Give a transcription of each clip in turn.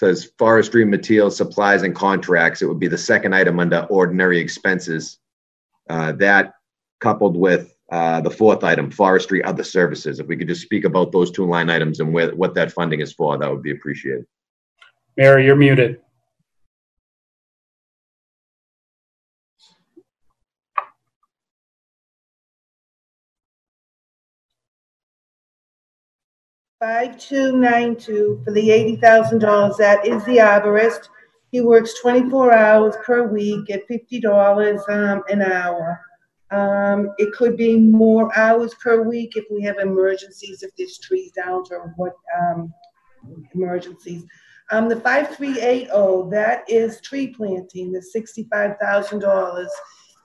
says forestry materials, supplies, and contracts. It would be the second item under ordinary expenses. Uh, that coupled with uh, the fourth item, forestry other services. If we could just speak about those two line items and where, what that funding is for, that would be appreciated. Mary, you're muted. Five two nine two for the eighty thousand dollars. That is the arborist. He works twenty-four hours per week at fifty dollars, um, an hour. Um, it could be more hours per week if we have emergencies, if there's trees down or what, um, emergencies. Um, the five three eight oh, that is tree planting, the sixty-five thousand dollars.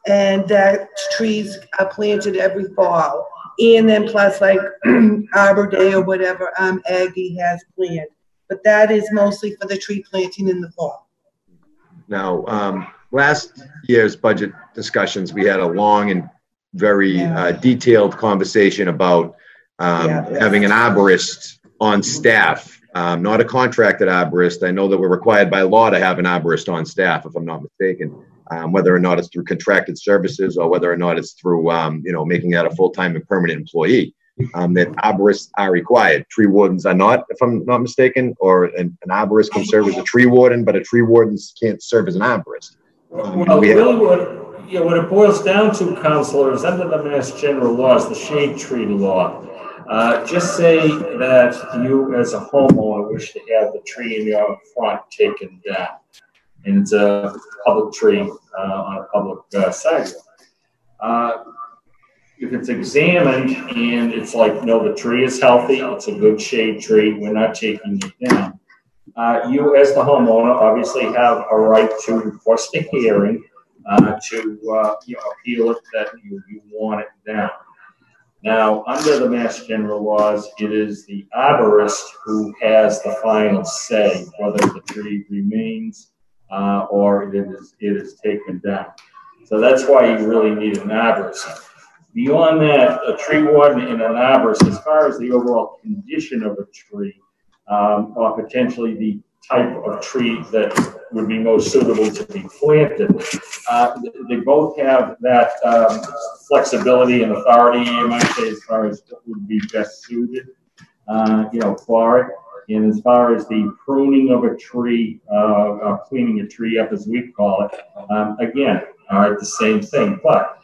And that trees are planted every fall. And then plus like Arbor Day or whatever, um, Aggie has planned. But that is mostly for the tree planting in the fall. Now, um, last year's budget discussions, we had a long and very uh, detailed conversation about um, Yeah. having an arborist on staff, um, not a contracted arborist. I know that we're required by law to have an arborist on staff, if I'm not mistaken. Um, whether or not it's through contracted services or whether or not it's through, um, you know, making that a full-time and permanent employee. Um, that arborists are required. Tree wardens are not, if I'm not mistaken, or an, an arborist can serve as a tree warden, but a tree warden can't serve as an arborist. Um, Well, we really what, yeah, what it boils down to, Counselor, is under the Mass General laws, the shade tree law. Uh, just say that you, as a homeowner, wish to have the tree in your front taken down. And it's a public tree, uh, on a public uh, sidewalk. Uh, If it's examined and it's like, no, the tree is healthy, it's a good shade tree, we're not taking it down. Uh, you, as the homeowner, obviously have a right to request a hearing, uh, to, uh, you know, appeal it that you, you want it down. Now, under the Mass General laws, it is the arborist who has the final say whether the tree remains, uh, or it is, it is taken down. So that's why you really need an arborist. Beyond that, a tree warden and an arborist, as far as the overall condition of a tree, um, or potentially the type of tree that would be most suitable to be planted. Uh, they both have that, um, flexibility and authority, you might say, as far as what would be best suited, uh, you know, for it. And as far as the pruning of a tree, uh, uh, cleaning a tree up, as we call it, um, again, are the same thing. But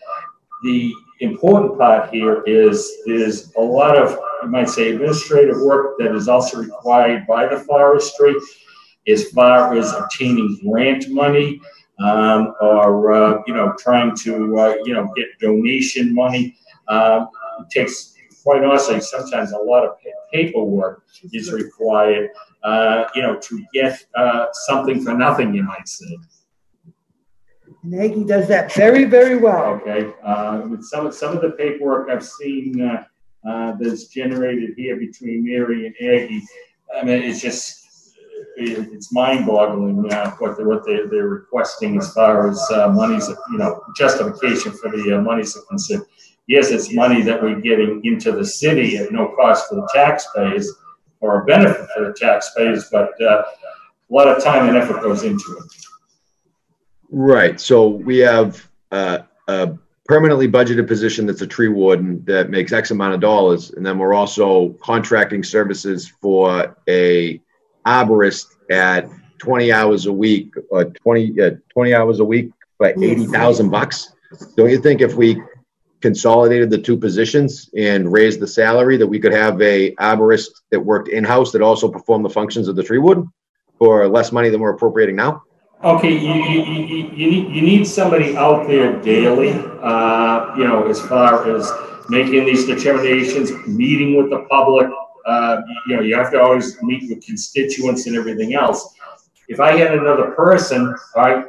the important part here is, is a lot of, you might say, administrative work that is also required by the forestry as far as obtaining grant money, um, or, uh, you know, trying to, uh, you know, get donation money. Um, it takes, quite honestly, sometimes a lot of paperwork is required, uh, you know, to get, uh, something for nothing, you might say. And Aggie does that very, very well. Okay, uh, with some, of some of the paperwork I've seen, uh, uh, that's generated here between Mary and Aggie, I mean, it's just, it, it's mind boggling, uh, what they're, what they're, they're requesting as far as, uh, monies, you know, justification for the, uh, monies are concerned. Yes, it's money that we're getting into the city at no cost for the taxpayers, or a benefit for the taxpayers, but, uh, a lot of time and effort goes into it. Right, so we have uh, a permanently budgeted position that's a tree warden that makes X amount of dollars, and then we're also contracting services for a arborist at twenty hours a week, or twenty, uh, twenty hours a week for eighty thousand bucks. Don't you think if we consolidated the two positions and raised the salary, that we could have a arborist that worked in-house that also performed the functions of the tree wood for less money than we're appropriating now? Okay, you, you, you, you, need, you need somebody out there daily, uh, you know, as far as making these determinations, meeting with the public. Uh, you know, you have to always meet with constituents and everything else. If I had another person, all right,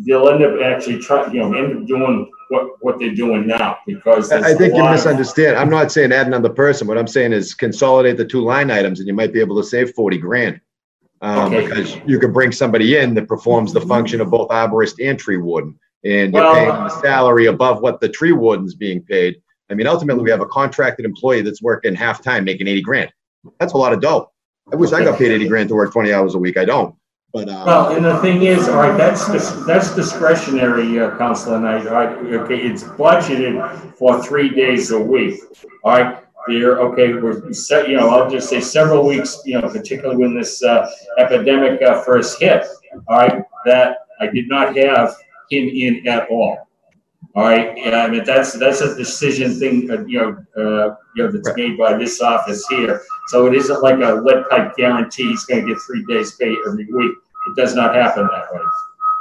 they'll end up actually trying, you know, end up doing what, what they're doing now because I think you lot of- misunderstand. I'm not saying add another person. What I'm saying is consolidate the two line items and you might be able to save forty grand. Um, Okay. because you could bring somebody in that performs the function of both arborist and tree warden. And you're Well- paying them a salary above what the tree warden's being paid. I mean, ultimately, we have a contracted employee that's working half-time, making eighty grand. That's a lot of dough. I wish I got paid eighty grand to work twenty hours a week. I don't. But, uh, Well, and the thing is, all right, that's, dis- that's discretionary, uh, Counselor Knight, okay, it's budgeted for three days a week. All right, there, okay, we're set, you know, I'll just say several weeks, you know, particularly when this, uh, epidemic, uh, first hit, all right, that I did not have him in at all. All right, yeah, I mean, that's, that's a decision thing, uh, you know, uh, you know, that's Right. made by this office here. So it isn't like a lead pipe guarantee, he's gonna get three days pay every week. It does not happen that way.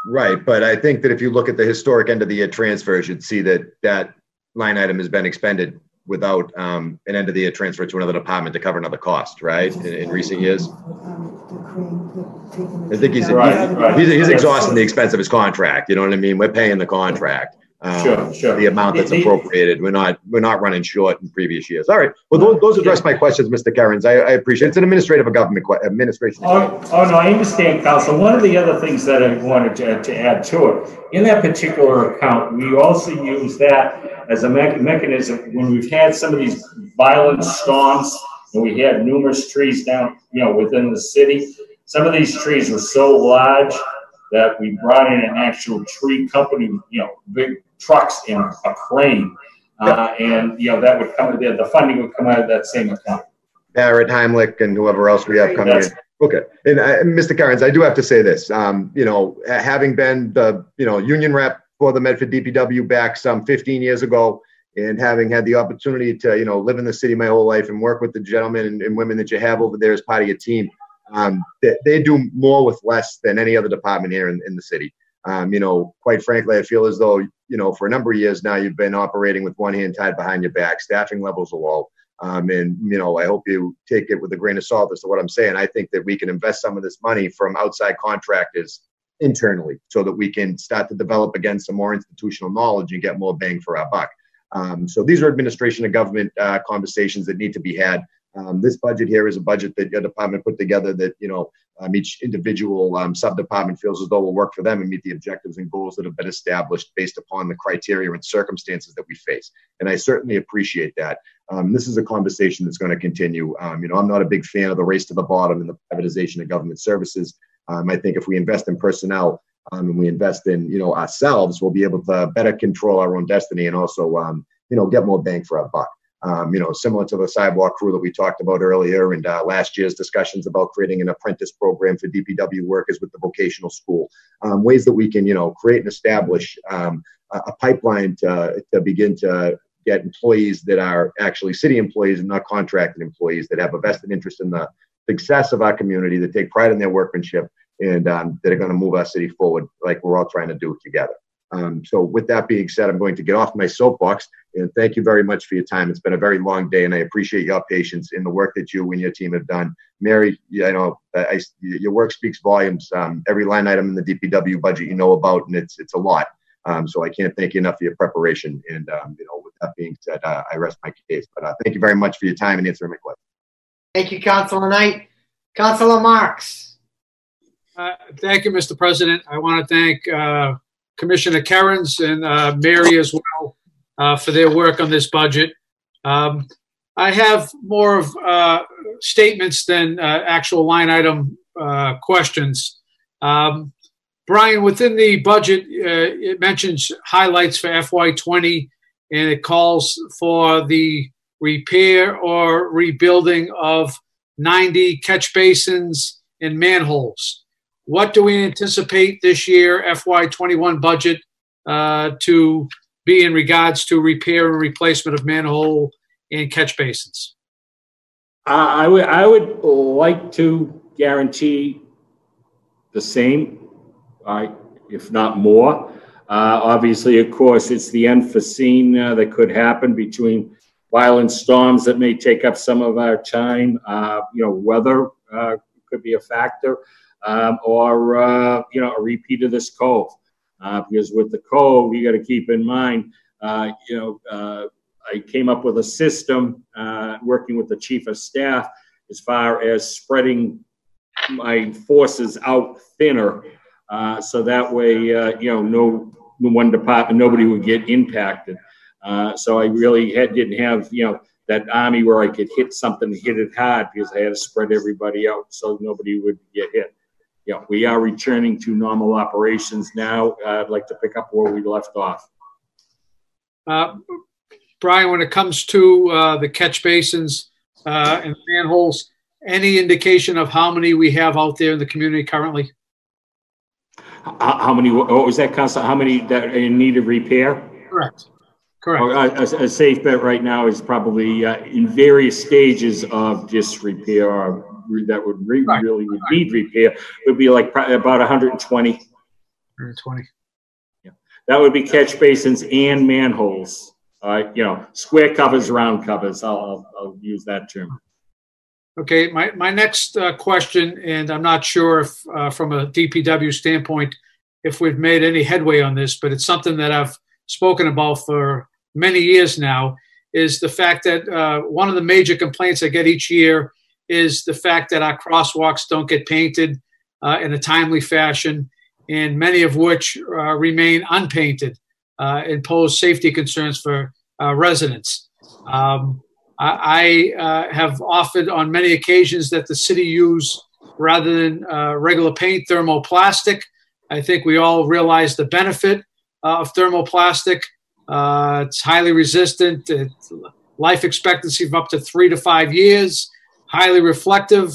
Right, but I think that if you look at the historic end of the year transfers, you'd see that that line item has been expended without um, an end of the year transfer to another department to cover another cost, right? In, in recent years, I think he's Right, right. he's, he's exhausting the expense of his contract. You know what I mean? We're paying the contract. Um, Sure, sure. The amount that's appropriated. We're not we're not running short in previous years. All right. Well, those, those address my questions, Mr. Kerins. I, I appreciate it. It's an administrative government que- administration. Oh, oh, no, I understand, Council. One of the other things that I wanted to, to add to it, in that particular account, we also use that as a mech- mechanism when we've had some of these violent storms and we had numerous trees down, you know, within the city. Some of these trees were so large that we brought in an actual tree company, you know, big trucks and a crane. Uh, and, you know, that would come, the, the funding would come out of that same account. Barrett, Heimlich, and whoever else we have coming in. Okay, and uh, Mr. Kerins, I do have to say this. Um, you know, having been the you know union rep for the Medford DPW back some 15 years ago, and having had the opportunity to you know live in the city my whole life and work with the gentlemen and, and women that you have over there as part of your team, um, they, they do more with less than any other department here in, in the city. Um, you know, quite frankly, I feel as though you know for a number of years now you've been operating with one hand tied behind your back. Staffing levels are low. Um, and you know, I hope you take it with a grain of salt as to what I'm saying. I think that we can invest some of this money from outside contractors internally, so that we can start to develop again some more institutional knowledge and get more bang for our buck. Um, so these are administration and government uh, conversations that need to be had. Um, this budget here is a budget that your department put together that you know um, each individual um, sub department feels as though will work for them and meet the objectives and goals that have been established based upon the criteria and circumstances that we face. And I certainly appreciate that. Um, this is a conversation that's going to continue. Um, you know, I'm not a big fan of the race to the bottom and the privatization of government services. Um, I think if we invest in personnel and we invest in, you know, ourselves, we'll be able to better control our own destiny and also, you know, get more bang for our buck. Um, you know, similar to the sidewalk crew that we talked about earlier and uh, last year's discussions about creating an apprentice program for DPW workers with the vocational school. Um, ways that we can, you know, create and establish um, a, pipeline to, to begin to get employees that are actually city employees and not contracted employees that have a vested interest in the success of our community, that take pride in their workmanship, and um, that are going to move our city forward like we're all trying to do together. Um, so, with that being said, I'm going to get off my soapbox and thank you very much for your time. It's been a very long day, and I appreciate your patience in the work that you and your team have done. Mary, you know, I, I, your work speaks volumes. Um, every line item in the DPW budget you know about, and it's it's a lot. Um, so I can't thank you enough for your preparation. And um, you know, with that being said, uh, I rest my case. But uh, thank you very much for your time and answering my question. Thank you, Councilor Knight. Councilor Marks. Uh, Thank you, Mr. President. I want to thank uh, Commissioner Kerins and uh, Mary as well uh, for their work on this budget. Um, I have more of uh, statements than uh, actual line item uh, questions. Um, Brian, within the budget, uh, it mentions highlights for FY20 and it calls for the repair or rebuilding of 90 catch basins and manholes. What do we anticipate this year, FY21 budget, uh, to be in regards to repair and replacement of manhole and catch basins? I I would, I would like to guarantee the same, right, if not more. Uh, obviously, of course, it's the unforeseen uh, that could happen between violent storms that may take up some of our time. Uh, you know, weather uh, could be a factor, um, or uh, you know, a repeat of this cove. Uh, because with the cove, you got to keep in mind, uh, you know, uh, I came up with a system uh, working with the chief of staff as far as spreading my forces out thinner, so that way, you know, no, no one department, nobody would get impacted. Uh, so I really had, didn't have, you know, that army where I could hit something, hit it hard because I had to spread everybody out so nobody would get hit. You know, we are returning to normal operations now. Uh, I'd like to pick up where we left off. Uh, Brian, when it comes to uh, the catch basins uh, and manholes, any indication of how many we have out there in the community currently? How, how many, what was that, Council? How many that are in need of repair? Correct. Correct. A, a- a safe bet right now is probably uh, in various stages of disrepair that would re- Right, really would need repair, would be like pro- about 120. 120. Yeah, That would be catch basins and manholes. Uh, you know, square covers, round covers. I'll, I'll, I'll use that term. Okay, my, my next uh, question, and I'm not sure if, uh, from a DPW standpoint, if we've made any headway on this, but it's something that I've spoken about for many years now, is the fact that uh, one of the major complaints I get each year is the fact that our crosswalks don't get painted uh, in a timely fashion, and many of which uh, remain unpainted uh, and pose safety concerns for uh, residents. Um, I, I uh, have offered on many occasions that the city use, rather than uh, regular paint, thermoplastic. I think we all realize the benefit of thermoplastic. It's highly resistant, life expectancy of up to three to five years, highly reflective,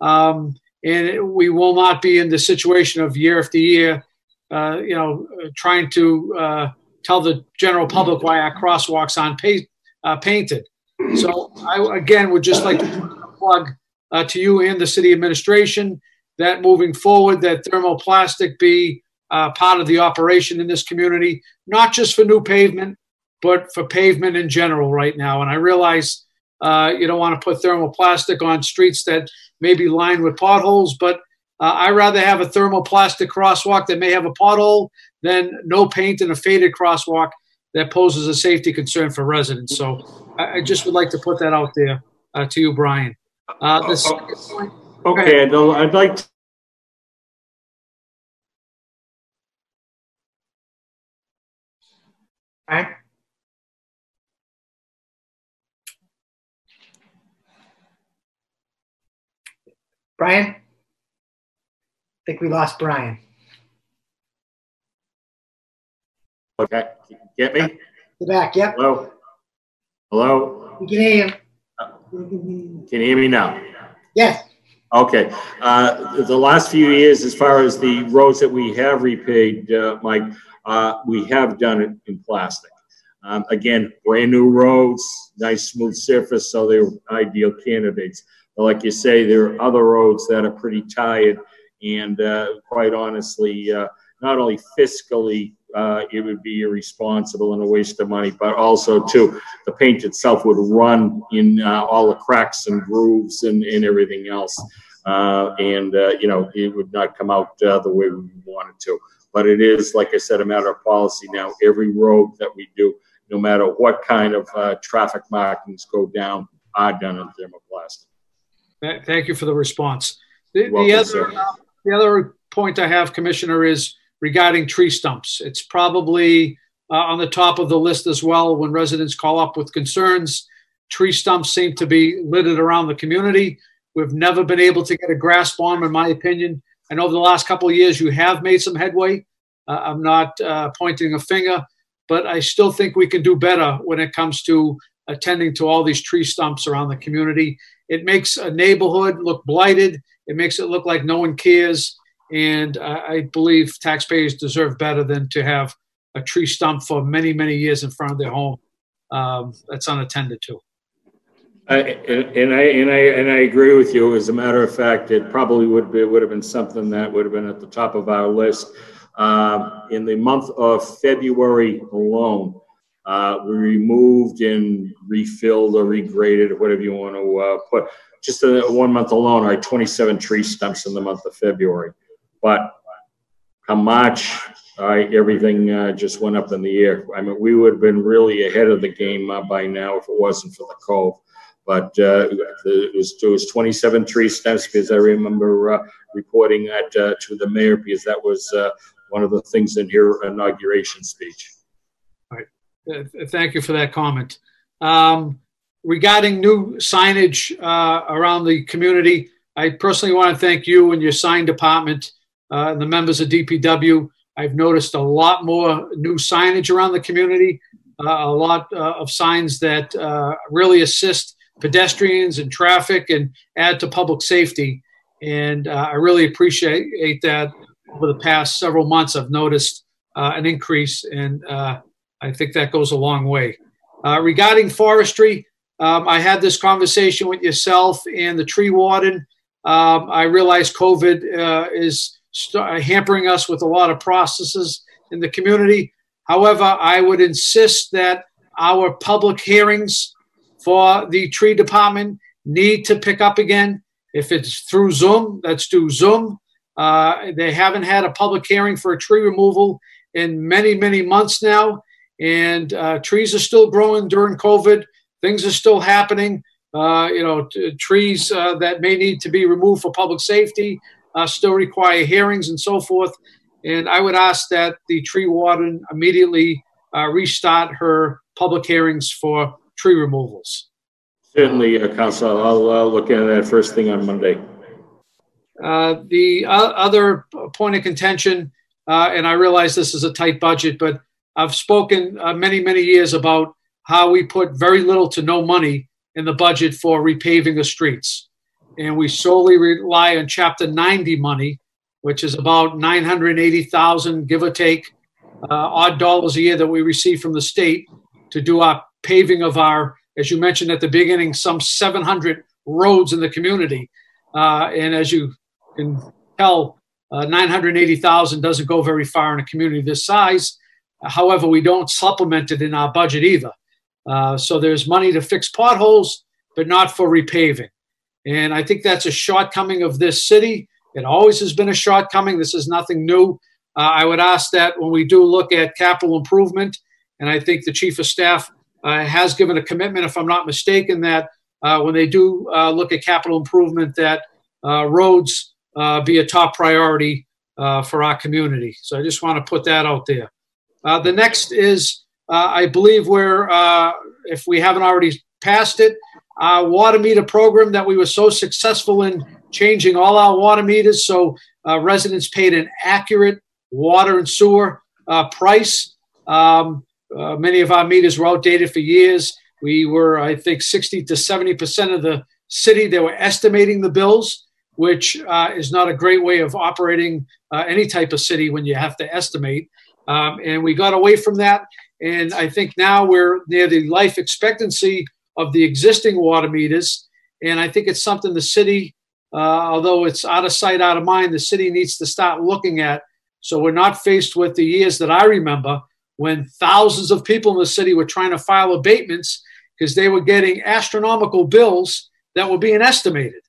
um, and we will not be in the situation of year after year, uh, you know, trying to uh, tell the general public why our crosswalks aren't pa- uh, painted. So I, again, would just like to plug uh, to you and the city administration that moving forward, that thermoplastic be uh, part of the operation in this community, not just for new pavement, but for pavement in general right now. And I realize uh, you don't want to put thermoplastic on streets that may be lined with potholes, but uh, I rather have a thermoplastic crosswalk that may have a pothole than no paint and a faded crosswalk that poses a safety concern for residents. So I, I just would like to put that out there uh, to you, Brian. Uh, the second point, Okay, I'd I'd like to Brian? Brian? I think we lost Brian. Okay, get me? The back, yep, Hello? Hello? we can hear you. Can you hear me now? Yes, Okay, uh, the last few years, as far as the roads that we have repaved, uh, Mike, uh, we have done it in plastic. Um, again, brand new roads, nice smooth surface, so they're ideal candidates. Like you say, there are other roads that are pretty tired and, uh, quite honestly, uh, not only fiscally, uh, it would be irresponsible and a waste of money, but also too, the paint itself would run in, uh, all the cracks and grooves and, and everything else. Uh, and, uh, you know, it would not come out, the way we wanted to. But it is, like I said, a matter of policy now. Every road that we do, no matter what kind of, traffic markings go down, are done in thermoplastic. Th- Thank you for the response. The, the Welcome, other, uh, the other point I have, Commissioner, is regarding tree stumps. It's probably uh, on the top of the list as well when residents call up with concerns. Tree stumps seem to be littered around the community. We've never been able to get a grasp on, 'em, in my opinion. And over the last couple of years you have made some headway. Uh, I'm not uh, pointing a finger, but I still think we can do better when it comes to attending to all these tree stumps around the community. It makes a neighborhood look blighted. It makes it look like no one cares. And uh, I believe taxpayers deserve better than to have a tree stump for many, many years in front of their home um, that's unattended to. I- And I, and I, and I agree with you. As a matter of fact, it probably would be, would have been something that would have been at the top of our list. Um, In the month of February alone, uh, we removed and refilled or regraded, whatever you want to uh, put, just in one month alone, our 27 tree stumps in the month of February. But come March, everything uh, just went up in the air. I mean, we would have been really ahead of the game uh, by now if it wasn't for the Cove. But uh, it was, it was 27 tree stumps because I remember uh, reporting that to the mayor because that was one of the things in her inauguration speech. Thank you for that comment. Um, regarding new signage uh, around the community, I personally want to thank you and your sign department uh, and the members of DPW. I've noticed a lot more new signage around the community, uh, a lot uh, of signs that uh, really assist pedestrians and traffic and add to public safety. And uh, I really appreciate that over the past several months. I've noticed an increase, in I think that goes a long way. Uh, regarding forestry, um, I had this conversation with yourself and the tree warden. Um, I realize COVID uh, is st- hampering us with a lot of processes in the community. However, I would insist that our public hearings for the tree department need to pick up again. If it's through Zoom, let's do Zoom. Uh, they haven't had a public hearing for a tree removal in many, many months now. And uh, trees are still growing during COVID. Things are still happening. Uh, you know, t- trees uh, that may need to be removed for public safety uh, still require hearings and so forth. And I would ask that the tree warden immediately uh, restart her public hearings for tree removals. Certainly, uh, Council, I'll uh, look into that first thing on Monday. Uh, the other point of contention, uh, and I realize this is a tight budget, but I've spoken uh, many, many years about how we put very little to no money in the budget for repaving the streets. And we solely rely on Chapter 90 money, which is about 980,000, give or take, uh, odd dollars a year that we receive from the state to do our paving of our, as you mentioned at the beginning, some 700 roads in the community. Uh, and as you can tell, uh, 980,000 doesn't go very far in a community this size. However, we don't supplement it in our budget either. Uh, so there's money to fix potholes, but not for repaving. And I think that's a shortcoming of this city. It always has been a shortcoming. This is nothing new. Uh, I would ask that when we do look at capital improvement, and I think the chief of staff uh, has given a commitment, if I'm not mistaken, that uh, when they do uh, look at capital improvement, that uh, roads be a top priority for our community. So I just want to put that out there. Uh, the next is, uh, I believe, where uh, if we haven't already passed it, our water meter program that we were so successful in changing all our water meters so uh, residents paid an accurate water and sewer uh, price. Um, uh, many of our meters were outdated for years. We were, I think, 60 to 70 percent of the city. They were estimating the bills, which uh, is not a great way of operating uh, any type of city when you have to estimate. Um, and we got away from that. And I think now we're near the life expectancy of the existing water meters. And I think it's something the city, uh, although it's out of sight, out of mind, the city needs to start looking at. So we're not faced with the years that I remember when thousands of people in the city were trying to file abatements because they were getting astronomical bills that were being estimated.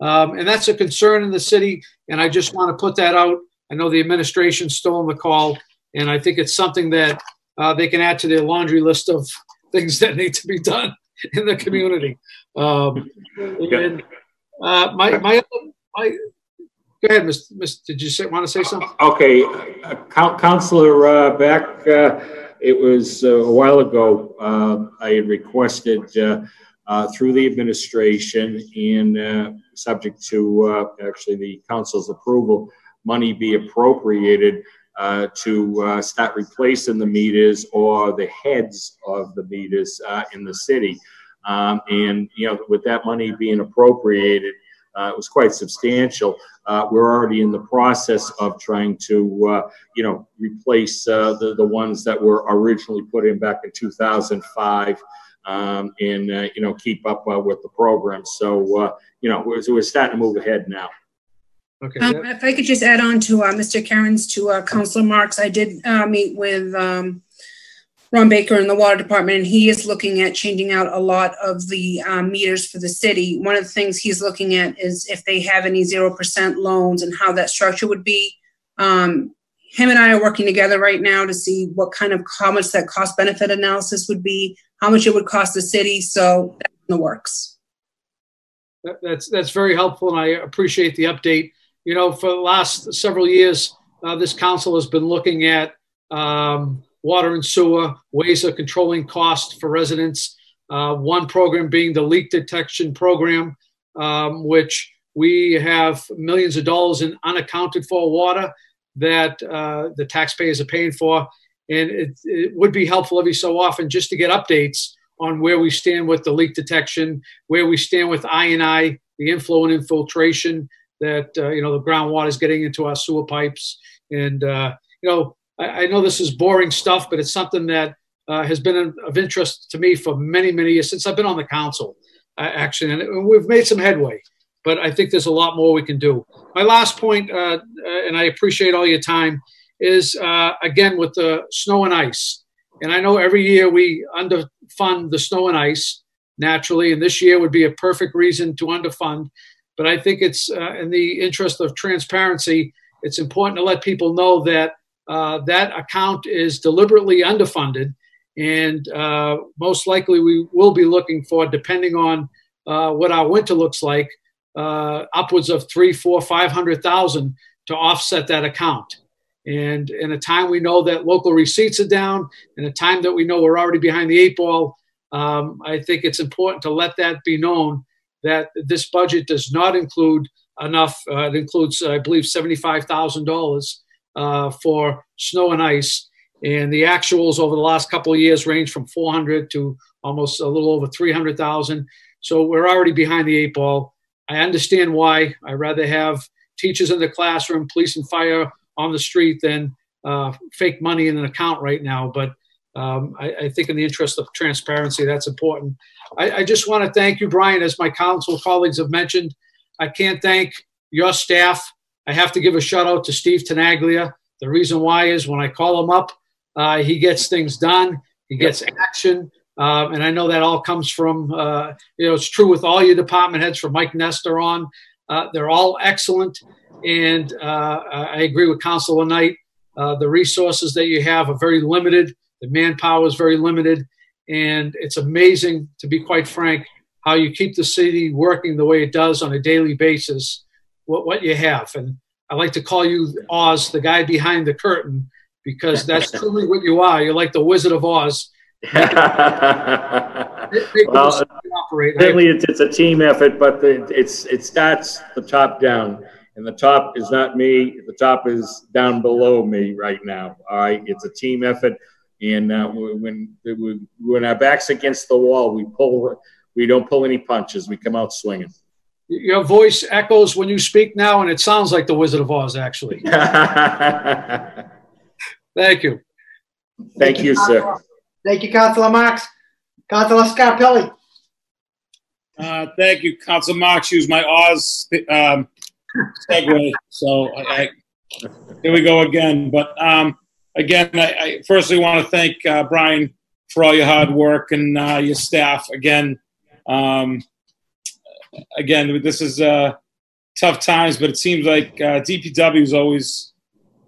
Um, and that's a concern in the city. And I just want to put that out. I know the administration's still on the call, and I think it's something that uh, they can add to their laundry list of things that need to be done in the community. Um, and uh, my, my, my, go ahead, Mr. Mr. Did you say, want to say something? Okay, uh, Coun- Counselor, uh, back, uh, it was uh, a while ago, uh, I had requested, uh, uh, through the administration and, uh, subject to, uh, actually the council's approval, money be appropriated, uh, to, uh, start replacing the meters or the heads of the meters, uh, in the city. Um, and, you know, with that money being appropriated, uh, it was quite substantial. Uh, we're already in the process of trying to, uh, you know, replace the the ones that were originally put in back in 2005, um, and you know, keep up with the program. So, you know, we're, we're starting to move ahead now. Okay. Um, if I could just add on to uh, Mr. Kerins to uh, Councilor Marks, I did uh, meet with um, Ron Baker in the Water Department, and he is looking at changing out a lot of the um, meters for the city. One of the things he's looking at is if they have any zero percent loans and how that structure would be. Um, him and I are working together right now to see what kind of how much that cost benefit analysis would be, how much it would cost the city. So that's in the works. That- That's, that's very helpful, and I appreciate the update. You know, for the last several years, uh, this council has been looking at um, water and sewer, ways of controlling cost for residents. Uh, one program being the leak detection program, um, which we have millions of dollars in unaccounted for water that uh, the taxpayers are paying for. And it, it would be helpful every so often just to get updates on where we stand with the leak detection, where we stand with I and I, the inflow and infiltration that uh, you know the groundwater is getting into our sewer pipes, and uh, you know I, I, know this is boring stuff, but it's something that uh, has been of interest to me for many many years since I've been on the council, uh, actually, and we've made some headway. But I think there's a lot more we can do. My last point, uh, uh, and I appreciate all your time, is again with the snow and ice. And I know every year we underfund the snow and ice naturally, and this year would be a perfect reason to underfund. But I think it's uh, in the interest of transparency, it's important to let people know that uh, that account is deliberately underfunded. And uh, most likely we will be looking for, depending on what our winter looks like, upwards of three, four, five hundred thousand to offset that account. And in a time we know that local receipts are down, in a time that we know we're already behind the eight ball, um, I think it's important to let that be known that this budget does not include enough. Uh, it includes, I believe, seventy-five thousand uh, dollars for snow and ice, and the actuals over the last couple of years range from four hundred to almost a little over three hundred thousand. So we're already behind the eight ball. I understand why. I rather have teachers in the classroom, police and fire on the street than uh, fake money in an account right now. But um, I, I, think in the interest of transparency, that's important. I, I just want to thank you, Brian, as my council colleagues have mentioned. I can't thank your staff. I have to give a shout out to Steve Tenaglia. The reason why is when I call him up, uh, he gets things done. He gets action. Um, and I know that all comes from, uh, you know, it's true with all your department heads from Mike Nestor on. Uh, they're all excellent. And uh, I agree with Councilor Knight. Uh, the resources that you have are very limited. The manpower is very limited. And it's amazing, to be quite frank, how you keep the city working the way it does on a daily basis, what, what you have. And I like to call you Oz, the guy behind the curtain, because that's truly what you are. You're like the Wizard of Oz. well, certainly it's, it's a team effort, but the, it's it starts the top down, and the top is not me. The top is down below me right now. All right, it's a team effort. And uh, when when our backs against the wall, we pull. We don't pull any punches. We come out swinging. Your voice echoes when you speak now, and it sounds like the Wizard of Oz, actually. Thank you. Thank, Thank you, you sir. Thank you, Councilor Marks. Councilor Scarpelli. Uh, thank you, Councilor Marks. Use my Oz um, segue. So I, I, here we go again. But um, again, I, I firstly want to thank uh, Brian for all your hard work and uh, your staff. Again, um, again, this is uh, tough times, but it seems like uh, DPW is always,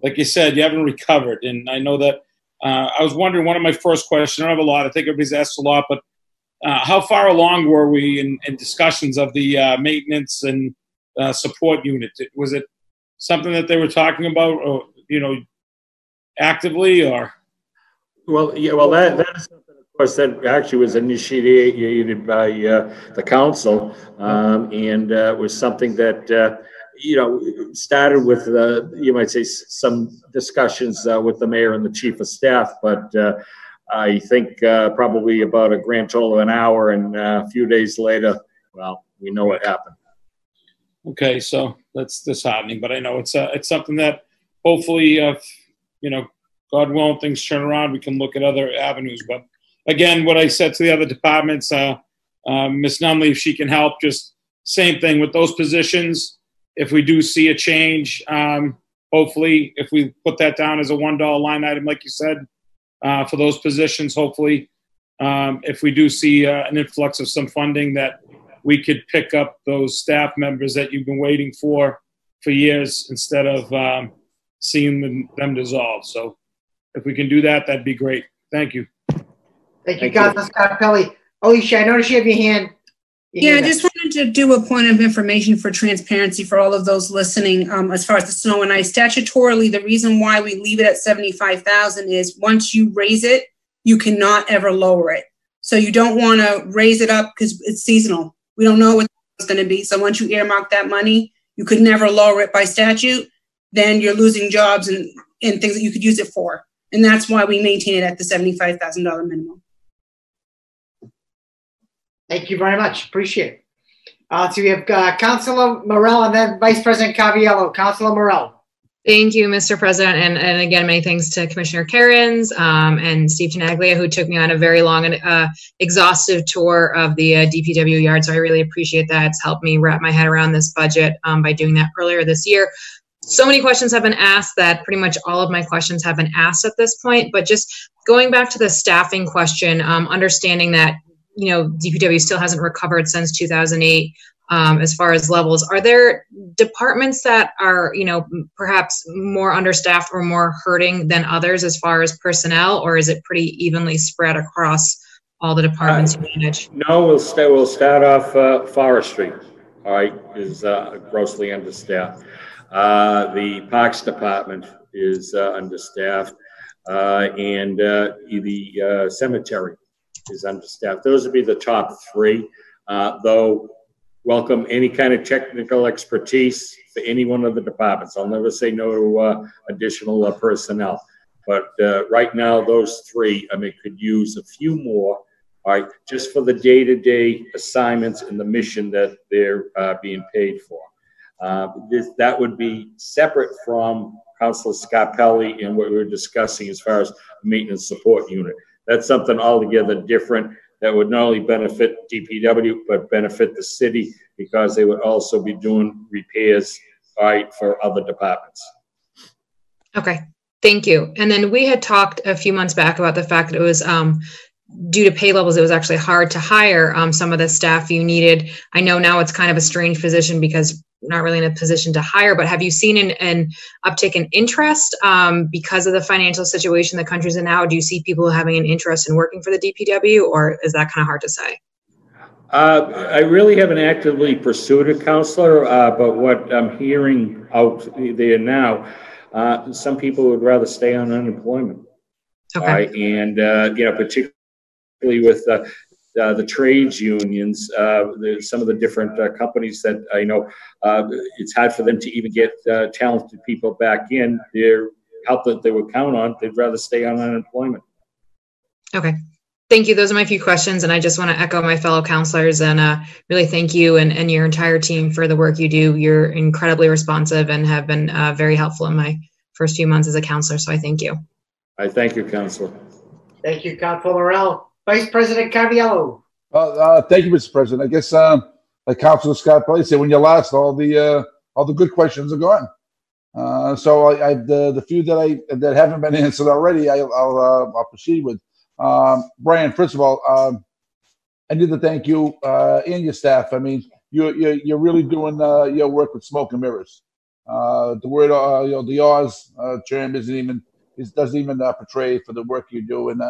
like you said, you haven't recovered. And I know that uh, I was wondering. One of my first questions. I don't have a lot. I think everybody's asked a lot, but uh, how far along were we in, in discussions of the maintenance and support unit? Was it something that they were talking about, or you know, actively or? Well, yeah, well, that, that is something, of course, that actually was initiated by uh, the council. Um, and uh, was something that, uh, you know, started with, uh, you might say, some discussions uh, with the mayor and the chief of staff. But uh, I think uh, probably about a grand total of an hour and uh, a few days later, well, we know what happened. Okay, so that's disheartening, but I know it's uh, it's something that hopefully uh, you know, God willing, things turn around, we can look at other avenues. But again, what I said to the other departments, uh, uh, Ms. Nunley, if she can help, just same thing with those positions. If we do see a change, um, hopefully, if we put that down as a one dollar line item, like you said, uh, for those positions, hopefully, um, if we do see uh, an influx of some funding, that we could pick up those staff members that you've been waiting for for years instead of um, seeing them, them dissolve. So if we can do that, that'd be great. Thank you. Thank you, Councilor Scarpelli. Alicia, I noticed you have your hand. yeah, I just wanted to do a point of information for transparency for all of those listening. Um, as far as the snow and ice, statutorily, the reason why we leave it at seventy-five thousand is once you raise it, you cannot ever lower it. So you don't want to raise it up because it's seasonal. We don't know what it's going to be. So once you earmark that money, you could never lower it by statute. Then you're losing jobs and, and things that you could use it for. And that's why we maintain it at the $75,000 minimum. Thank you very much. Appreciate it. Uh, so we have uh, Councilor Morell and then Vice President Caraviello. Councilor Morell. Thank you, Mr. President. And, and again, many thanks to Commissioner Kerins um, and Steve Tenaglia, who took me on a very long and uh, exhaustive tour of the uh, DPW yard. So I really appreciate that. It's helped me wrap my head around this budget um, by doing that earlier this year. So many questions have been asked that pretty much all of my questions have been asked at this point. But just going back to the staffing question, um, understanding that you know DPW still hasn't recovered since 2008 um, as far as levels. Are there departments that are, you know, perhaps more understaffed or more hurting than others as far as personnel, or is it pretty evenly spread across all the departments you manage? No, we'll start, we'll start off uh, forestry, all right, is uh, grossly understaffed. Uh, The Parks Department is uh, understaffed, uh, and uh, the uh, cemetery is understaffed. Those would be the top three, though welcome any kind of technical expertise for any one of the departments. I'll never say no to additional personnel. But uh, right now, those three, I mean, could use a few more, all right, just for the day-to-day assignments and the mission that they're uh, being paid for. Uh, this, that would be separate from Councilor Scarpelli and what we were discussing as far as maintenance support unit. That's something altogether different that would not only benefit DPW, but benefit the city because they would also be doing repairs, right, for other departments. Okay, thank you. And then we had talked a few months back about the fact that it was um, due to pay levels, it was actually hard to hire um, some of the staff you needed. I know now it's kind of a strange position because not really in a position to hire, but have you seen an, an uptick in interest um, because of the financial situation the country's in now? Do you see people having an interest in working for the DPW, or is that kind of hard to say? Uh, I really haven't actively pursued a counselor, uh, but what I'm hearing out there now, uh, some people would rather stay on unemployment. Okay. Uh, and, uh, you know, particularly with uh, the trades unions, uh, the, some of the different uh, companies that I know, uh, it's hard for them to even get uh, talented people back in. Their help that they would count on, they'd rather stay on unemployment. Okay. Thank you. Those are my few questions. And I just want to echo my fellow counselors and uh, really thank you and, and your entire team for the work you do. You're incredibly responsive and have been uh, very helpful in my first few months as a counselor. So I thank you. I thank you, Counselor. Thank you, Councilor Morell. Vice President Caraviello. Uh, uh, thank you, Mr. President. I guess, um, like Councilor Scarpelli said, when you last, all the uh, all the good questions are gone. Uh, so I, I the the few that I that haven't been answered already, I, will uh, I'll proceed with. Um, Brian, first of all, um, I need to thank you uh, and your staff. I mean, you're you're, you're really doing your work with smoke and mirrors. The word, you know, the Oz term isn't even is doesn't even portray for the work you do, and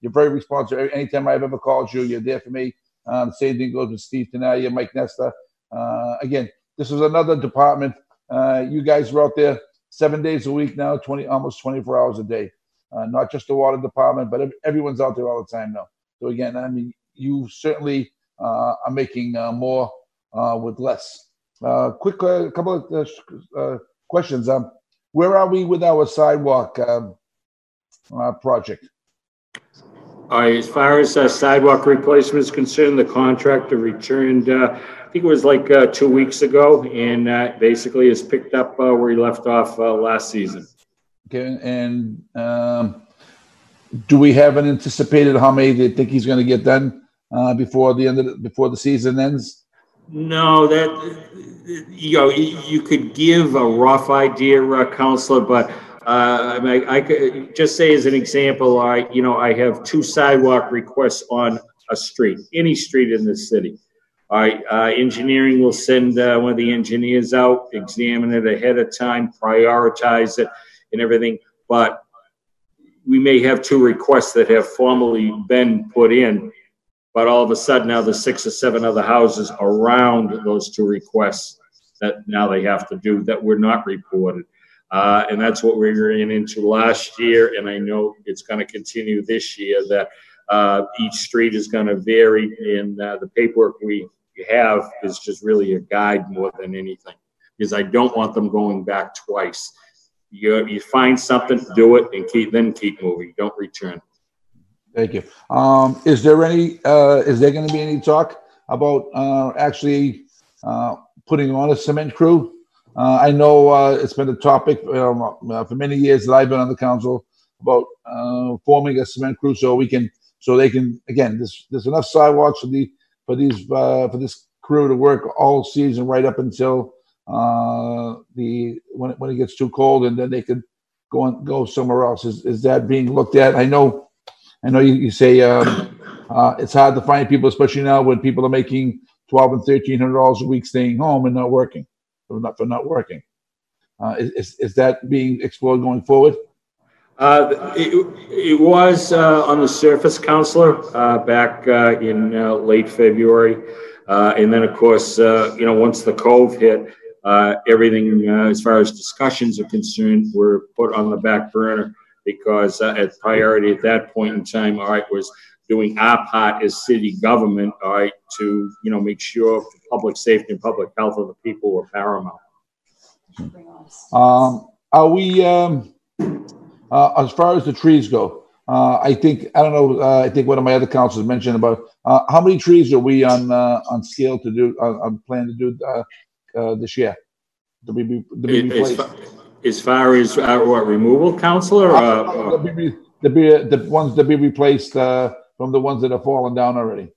you're very responsive. Anytime I've ever called you, you're there for me. Um, same thing goes with Steve Tenaglia, Mike Nestor. Uh, again, this is another department. Uh, you guys are out there seven days a week now, 20, almost 24 hours a day. Uh, not just the water department, but everyone's out there all the time now. So again, I mean, you certainly uh, are making uh, more uh, with less. quick, couple of questions. Um, where are we with our sidewalk um, project? All right, as far as uh, sidewalk replacement is concerned, the contractor returned, uh, I think it was like uh, two weeks ago, and uh, basically has picked up uh, where he left off uh, last season. Okay, and um, do we have an anticipated how many they think he's going to get done uh, before the end of the, before the season ends? No, that you know you could give a rough idea, uh, counselor, but uh, I, I could just say as an example, I, you know, I have two sidewalk requests on a street, any street in the city. All right, uh, engineering will send uh, one of the engineers out, examine it ahead of time, prioritize it and everything. But we may have two requests that have formally been put in, but all of a sudden now there's six or seven other houses around those two requests that now they have to do that were not reported. Uh, and that's what we ran into last year, and I know it's going to continue this year. That Uh, each street is gonna vary, and, uh, the paperwork we have is just really a guide more than anything. Because I don't want them going back twice. You, you find something, do it, and keep, then keep moving, don't return. Thank you. Um, is there any, uh, is there gonna be any talk about, uh, actually, uh, putting on a cement crew? Uh, I know, uh, it's been a topic, um, uh, for many years that I've been on the council about, uh, forming a cement crew so we can, so they can, again, there's, there's enough sidewalks for the, for these, uh, for this crew to work all season right up until, uh, the, when, it when it gets too cold and then they can go and go somewhere else. Is, is that being looked at? I know, I know you, you say, um, it's hard to find people, especially now when people are making twelve and thirteen hundred dollars a week staying home and not working, for not, for not working. Uh, is, is, that being explored going forward? Uh, it, it was, uh, on the surface, Counselor, uh, back, uh, in, uh, late February. And then, of course, you know, once the cove hit, everything, as far as discussions are concerned, were put on the back burner because, at priority at that point in time, all right, was doing our part as city government, all right, to, you know, make sure public safety and public health of the people were paramount. Um, are we, um, uh, as far as the trees go, uh, I think, I don't know, uh, I think one of my other councils mentioned about, uh, how many trees are we on, uh, on scale to do, on, on plan to do, uh, uh, this year? To be, to be As replaced? fa- as far as, uh, what, removal, Counselor? The be, the the ones that be replaced, uh, from the ones that have fallen down already.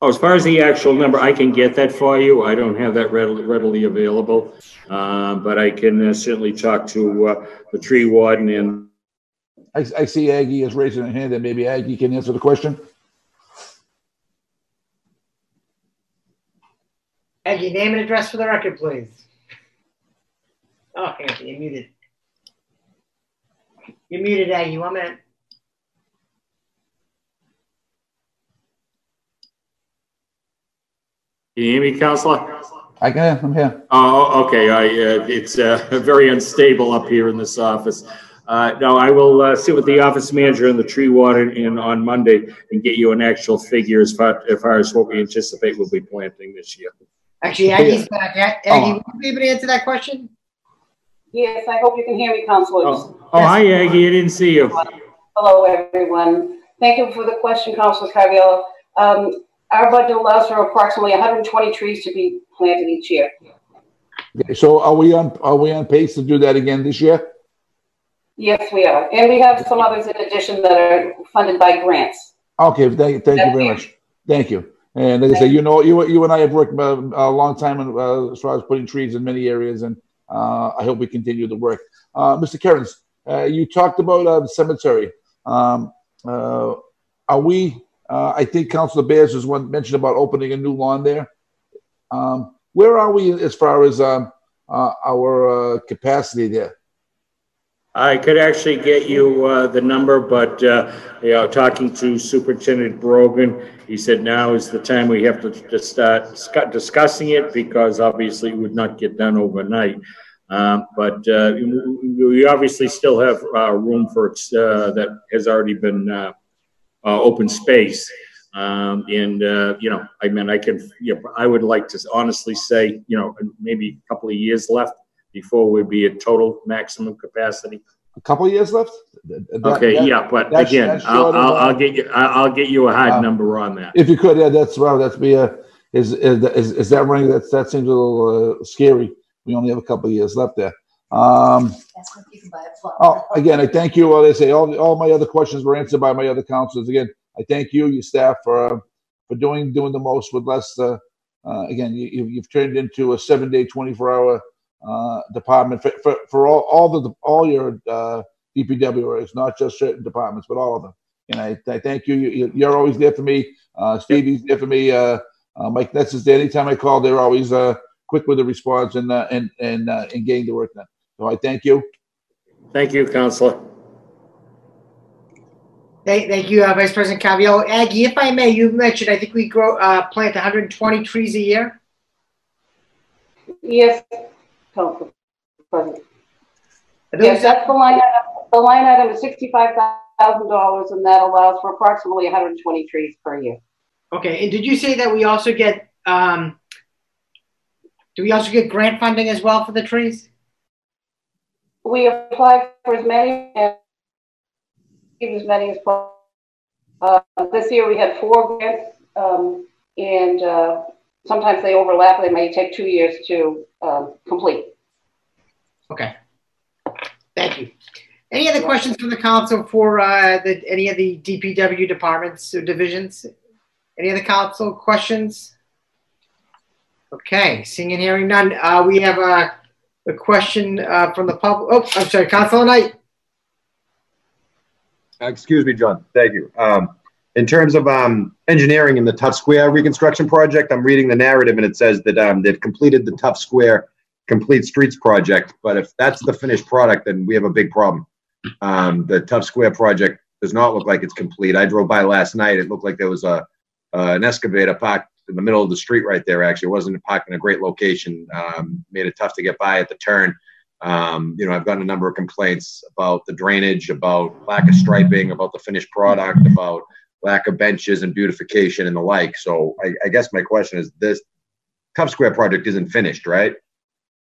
Oh, as far as the actual number, I can get that for you. I don't have that readily, readily available. Uh, but I can uh, certainly talk to, uh, the tree warden and I, I see Aggie is raising her hand, and maybe Aggie can answer the question. Aggie, name and address for the record, please. Oh, Anthony, you're muted. You're muted, Aggie, one minute. Can you hear me, Counselor? I can, I'm here. Oh, okay, I, uh, it's, uh, very unstable up here in this office. Uh, no, I will, uh, sit with the office manager and the tree warden in, on Monday and get you an actual figure as far, as far as what we anticipate we'll be planting this year. Actually, Aggie's back. A- Aggie, will you be able to answer that question? Yes, I hope you can hear me, councilors. Oh, oh, hi, Aggie, I didn't see you. Hello, everyone. Thank you for the question, Councilor Caraviello. Um, our budget allows for approximately 120 trees to be planted each year. Okay, So are we on, are we on pace to do that again this year? Yes, we are. And we have some others in addition that are funded by grants. Okay, thank, thank you very much. Thank you. And like I say, you know, you, you and I have worked uh, a long time in, uh, as far as putting trees in many areas, and uh, I hope we continue the work. Uh, Mr. Kerins, uh, you talked about uh, the cemetery. Um, uh, are we, uh, I think Councilor Bears was one mentioned about opening a new lawn there. Um, where are we as far as um, uh, our uh, capacity there? I could actually get you, uh, the number, but, uh, you know, talking to Superintendent Brogan, he said now is the time we have to, start discussing it because obviously it would not get done overnight. Um, but, uh, we obviously still have, room for, that has already been, open space. Um, and, uh, you know, I mean, I can, you know, I would like to honestly say, you know, maybe a couple of years left before we'd be at total maximum capacity. A couple of years left? That- Okay, that- yeah, but that's- again, that's I'll, I'll, uh, I'll get you, I'll get you a Uh, number on that. If you could, yeah, that's well, that's be a, is, is, is, is that running? That's, that seems a little uh, scary. We only have a couple of years left there. Um, oh, again, I thank you. Well, they say all, all my other questions were answered by my other counselors. Again, I thank you, your staff for, uh, for doing, doing the most with less, uh, uh, again, you, you- you've turned into a seven day, 24 hour, uh, department for, for, for all, all the, all your, uh, DPW areas, not just certain departments, but all of them. And I, I thank you. You, you're always there for me. Uh, Stevie's there for me. Uh, uh, Mike Ness is there. Anytime I call, they're always, uh, quick with the response and, uh, and, and, uh, and getting the work done. So I thank you. Thank you, Counselor. Thank, thank you, uh, Vice President Caraviello. Aggie, if I may, you mentioned, I think we grow, uh, plant 120 trees a year. Yes, Council President. Yes, that's the line item. The line item is sixty-five thousand dollars, and that allows for approximately hundred and twenty trees per year. Okay, and did you say that we also get, um, do we also get grant funding as well for the trees? We apply for as many, as many as possible. Uh, this year we had four grants, um, and, uh, sometimes they overlap, they may take two years to, um, complete. Okay. Thank you. Any other questions from the council for, uh, the, any of the DPW departments or divisions? Any other council questions? Okay, seeing and hearing none, uh, we have a, a question, uh, from the public. Oh, I'm sorry, Councilor Knight. Excuse me, John. Thank you. Um, in terms of, um, engineering in the Tufts Square reconstruction project, I'm reading the narrative and it says that, um, they've completed the Tufts Square Complete Streets project. But if that's the finished product, then we have a big problem. Um, the Tufts Square project does not look like it's complete. I drove by last night. It looked like there was a, uh, an excavator parked in the middle of the street right there. Actually, it wasn't parked in a great location. Um, made it tough to get by at the turn. Um, you know, I've gotten a number of complaints about the drainage, about lack of striping, about the finished product, about lack of benches and beautification and the like. So I, I guess my question is this Tufts Square project isn't finished, right?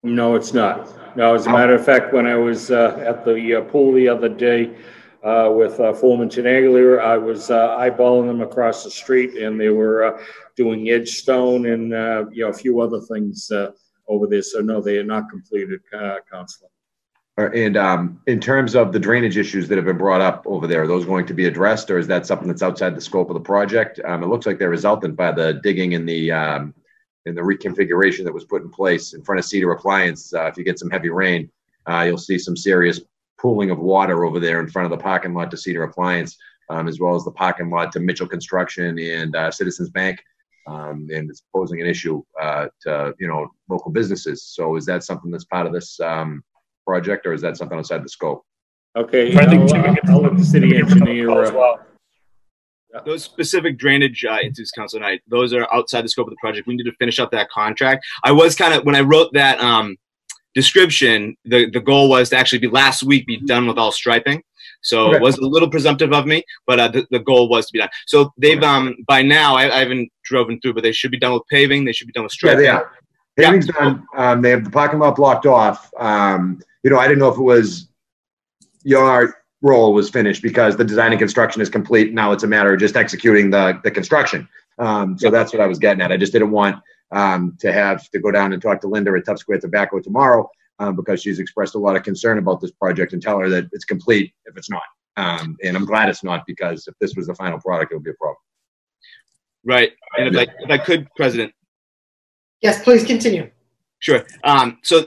No, it's not. No, as a matter of fact, when I was uh, at the uh, pool the other day uh, with uh, Foreman Tenaglia, I was uh, eyeballing them across the street and they were uh, doing edge stone and, uh, you know, a few other things uh, over there. So no, they are not completed, uh. And um, in terms of the drainage issues that have been brought up over there, are those going to be addressed, or is that something that's outside the scope of the project? Um, it looks like they're resultant by the digging in the um, in the reconfiguration that was put in place in front of Cedar Appliance. Uh, if you get some heavy rain, uh, you'll see some serious pooling of water over there in front of the parking lot to Cedar Appliance, um, as well as the parking lot to Mitchell Construction and uh, Citizens Bank. Um, and it's posing an issue uh, to you know local businesses. So is that something that's part of this um, project, or is that something outside the scope? Okay, I think I'll, Jimmy uh, I'll let the city Jimmy gets on the engineer. as uh, well. Those specific drainage uh, issues, Council Knight, those are outside the scope of the project. We need to finish up that contract. I was kind of when I wrote that um, description, the the goal was to actually be last week be done with all striping. So Okay. it was a little presumptive of me, but uh, the, the goal was to be done. So they've um by now I, I haven't driven through, but they should be done with paving. They should be done with Yeah, striping. they are. Paving's done. Um, they have the parking lot blocked off. Um, you know, I didn't know if it was your role was finished because the design and construction is complete. Now it's a matter of just executing the, the construction. Um, so that's what I was getting at. I just didn't want, um, to have to go down and talk to Linda at Tufts Square Tobacco tomorrow, um, because she's expressed a lot of concern about this project and tell her that it's complete if it's not. Um, and I'm glad it's not because if this was the final product, it would be a problem. Right. And if I if I could, President, Yes, please continue. Sure. Um, so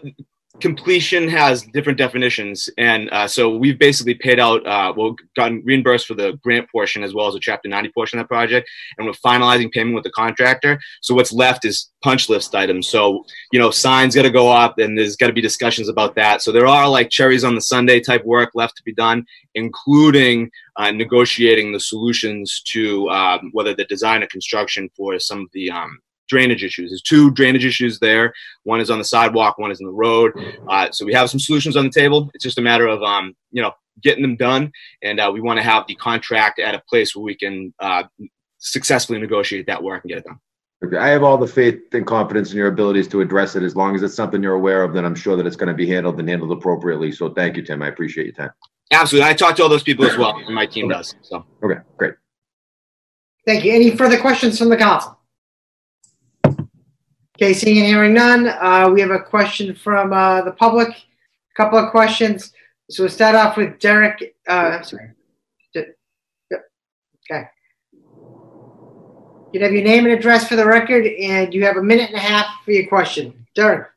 completion has different definitions, and uh, so we've basically paid out. Uh, well, gotten reimbursed for the grant portion as well as the Chapter 90 portion of that project, and we're finalizing payment with the contractor. So what's left is punch list items. So you know, signs got to go up, and there's got to be discussions about that. So there are like cherries on the sundae type work left to be done, including uh, negotiating the solutions to um, whether the design or construction for some of the um, drainage issues. There's two drainage issues there. One is on the sidewalk, one is in the road. Uh, so we have some solutions on the table. It's just a matter of um, you know getting them done, and uh, we want to have the contract at a place where we can uh, successfully negotiate that work and get it done. Okay, I have all the faith and confidence in your abilities to address it. As long as it's something you're aware of, then I'm sure that it's going to be handled and handled appropriately. So thank you, Tim. I appreciate your time. Absolutely, I talked to all those people as well, and my team does. So Okay, great. Thank you. Any further questions from the council? Okay, seeing and hearing none, uh, we have a question from, uh, the public. A Couple of questions. So we'll start off with Derek, uh, sorry. Yep, Okay. You have your name and address for the record, and you have a minute and a half for your question. Derek?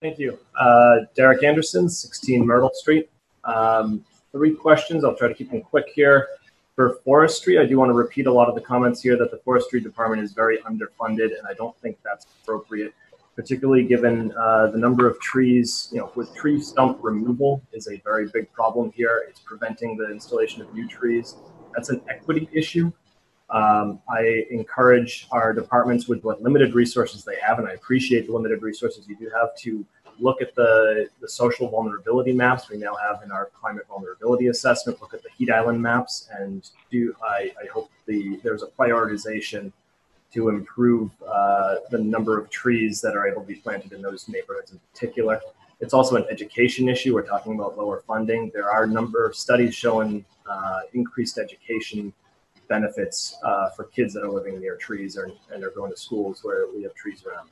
Thank you. Uh, Derek Anderson, 16 Myrtle Street. Um, three questions. I'll try to keep them quick here. For forestry, I do want to repeat a lot of the comments here that the forestry department is very underfunded, and I don't think that's appropriate, particularly given uh, the number of trees. You know, with tree stump removal is a very big problem here. It's preventing the installation of new trees. That's an equity issue. Um, I encourage our departments with what limited resources they have, and I appreciate the limited resources you do have to look at the, the social vulnerability maps we now have in our climate vulnerability assessment, look at the heat island maps, and do I, I hope the there's a prioritization to improve uh, the number of trees that are able to be planted in those neighborhoods in particular. It's also an education issue. We're talking about lower funding. There are a number of studies showing uh, increased education benefits uh, for kids that are living near trees or, and are going to schools where we have trees around.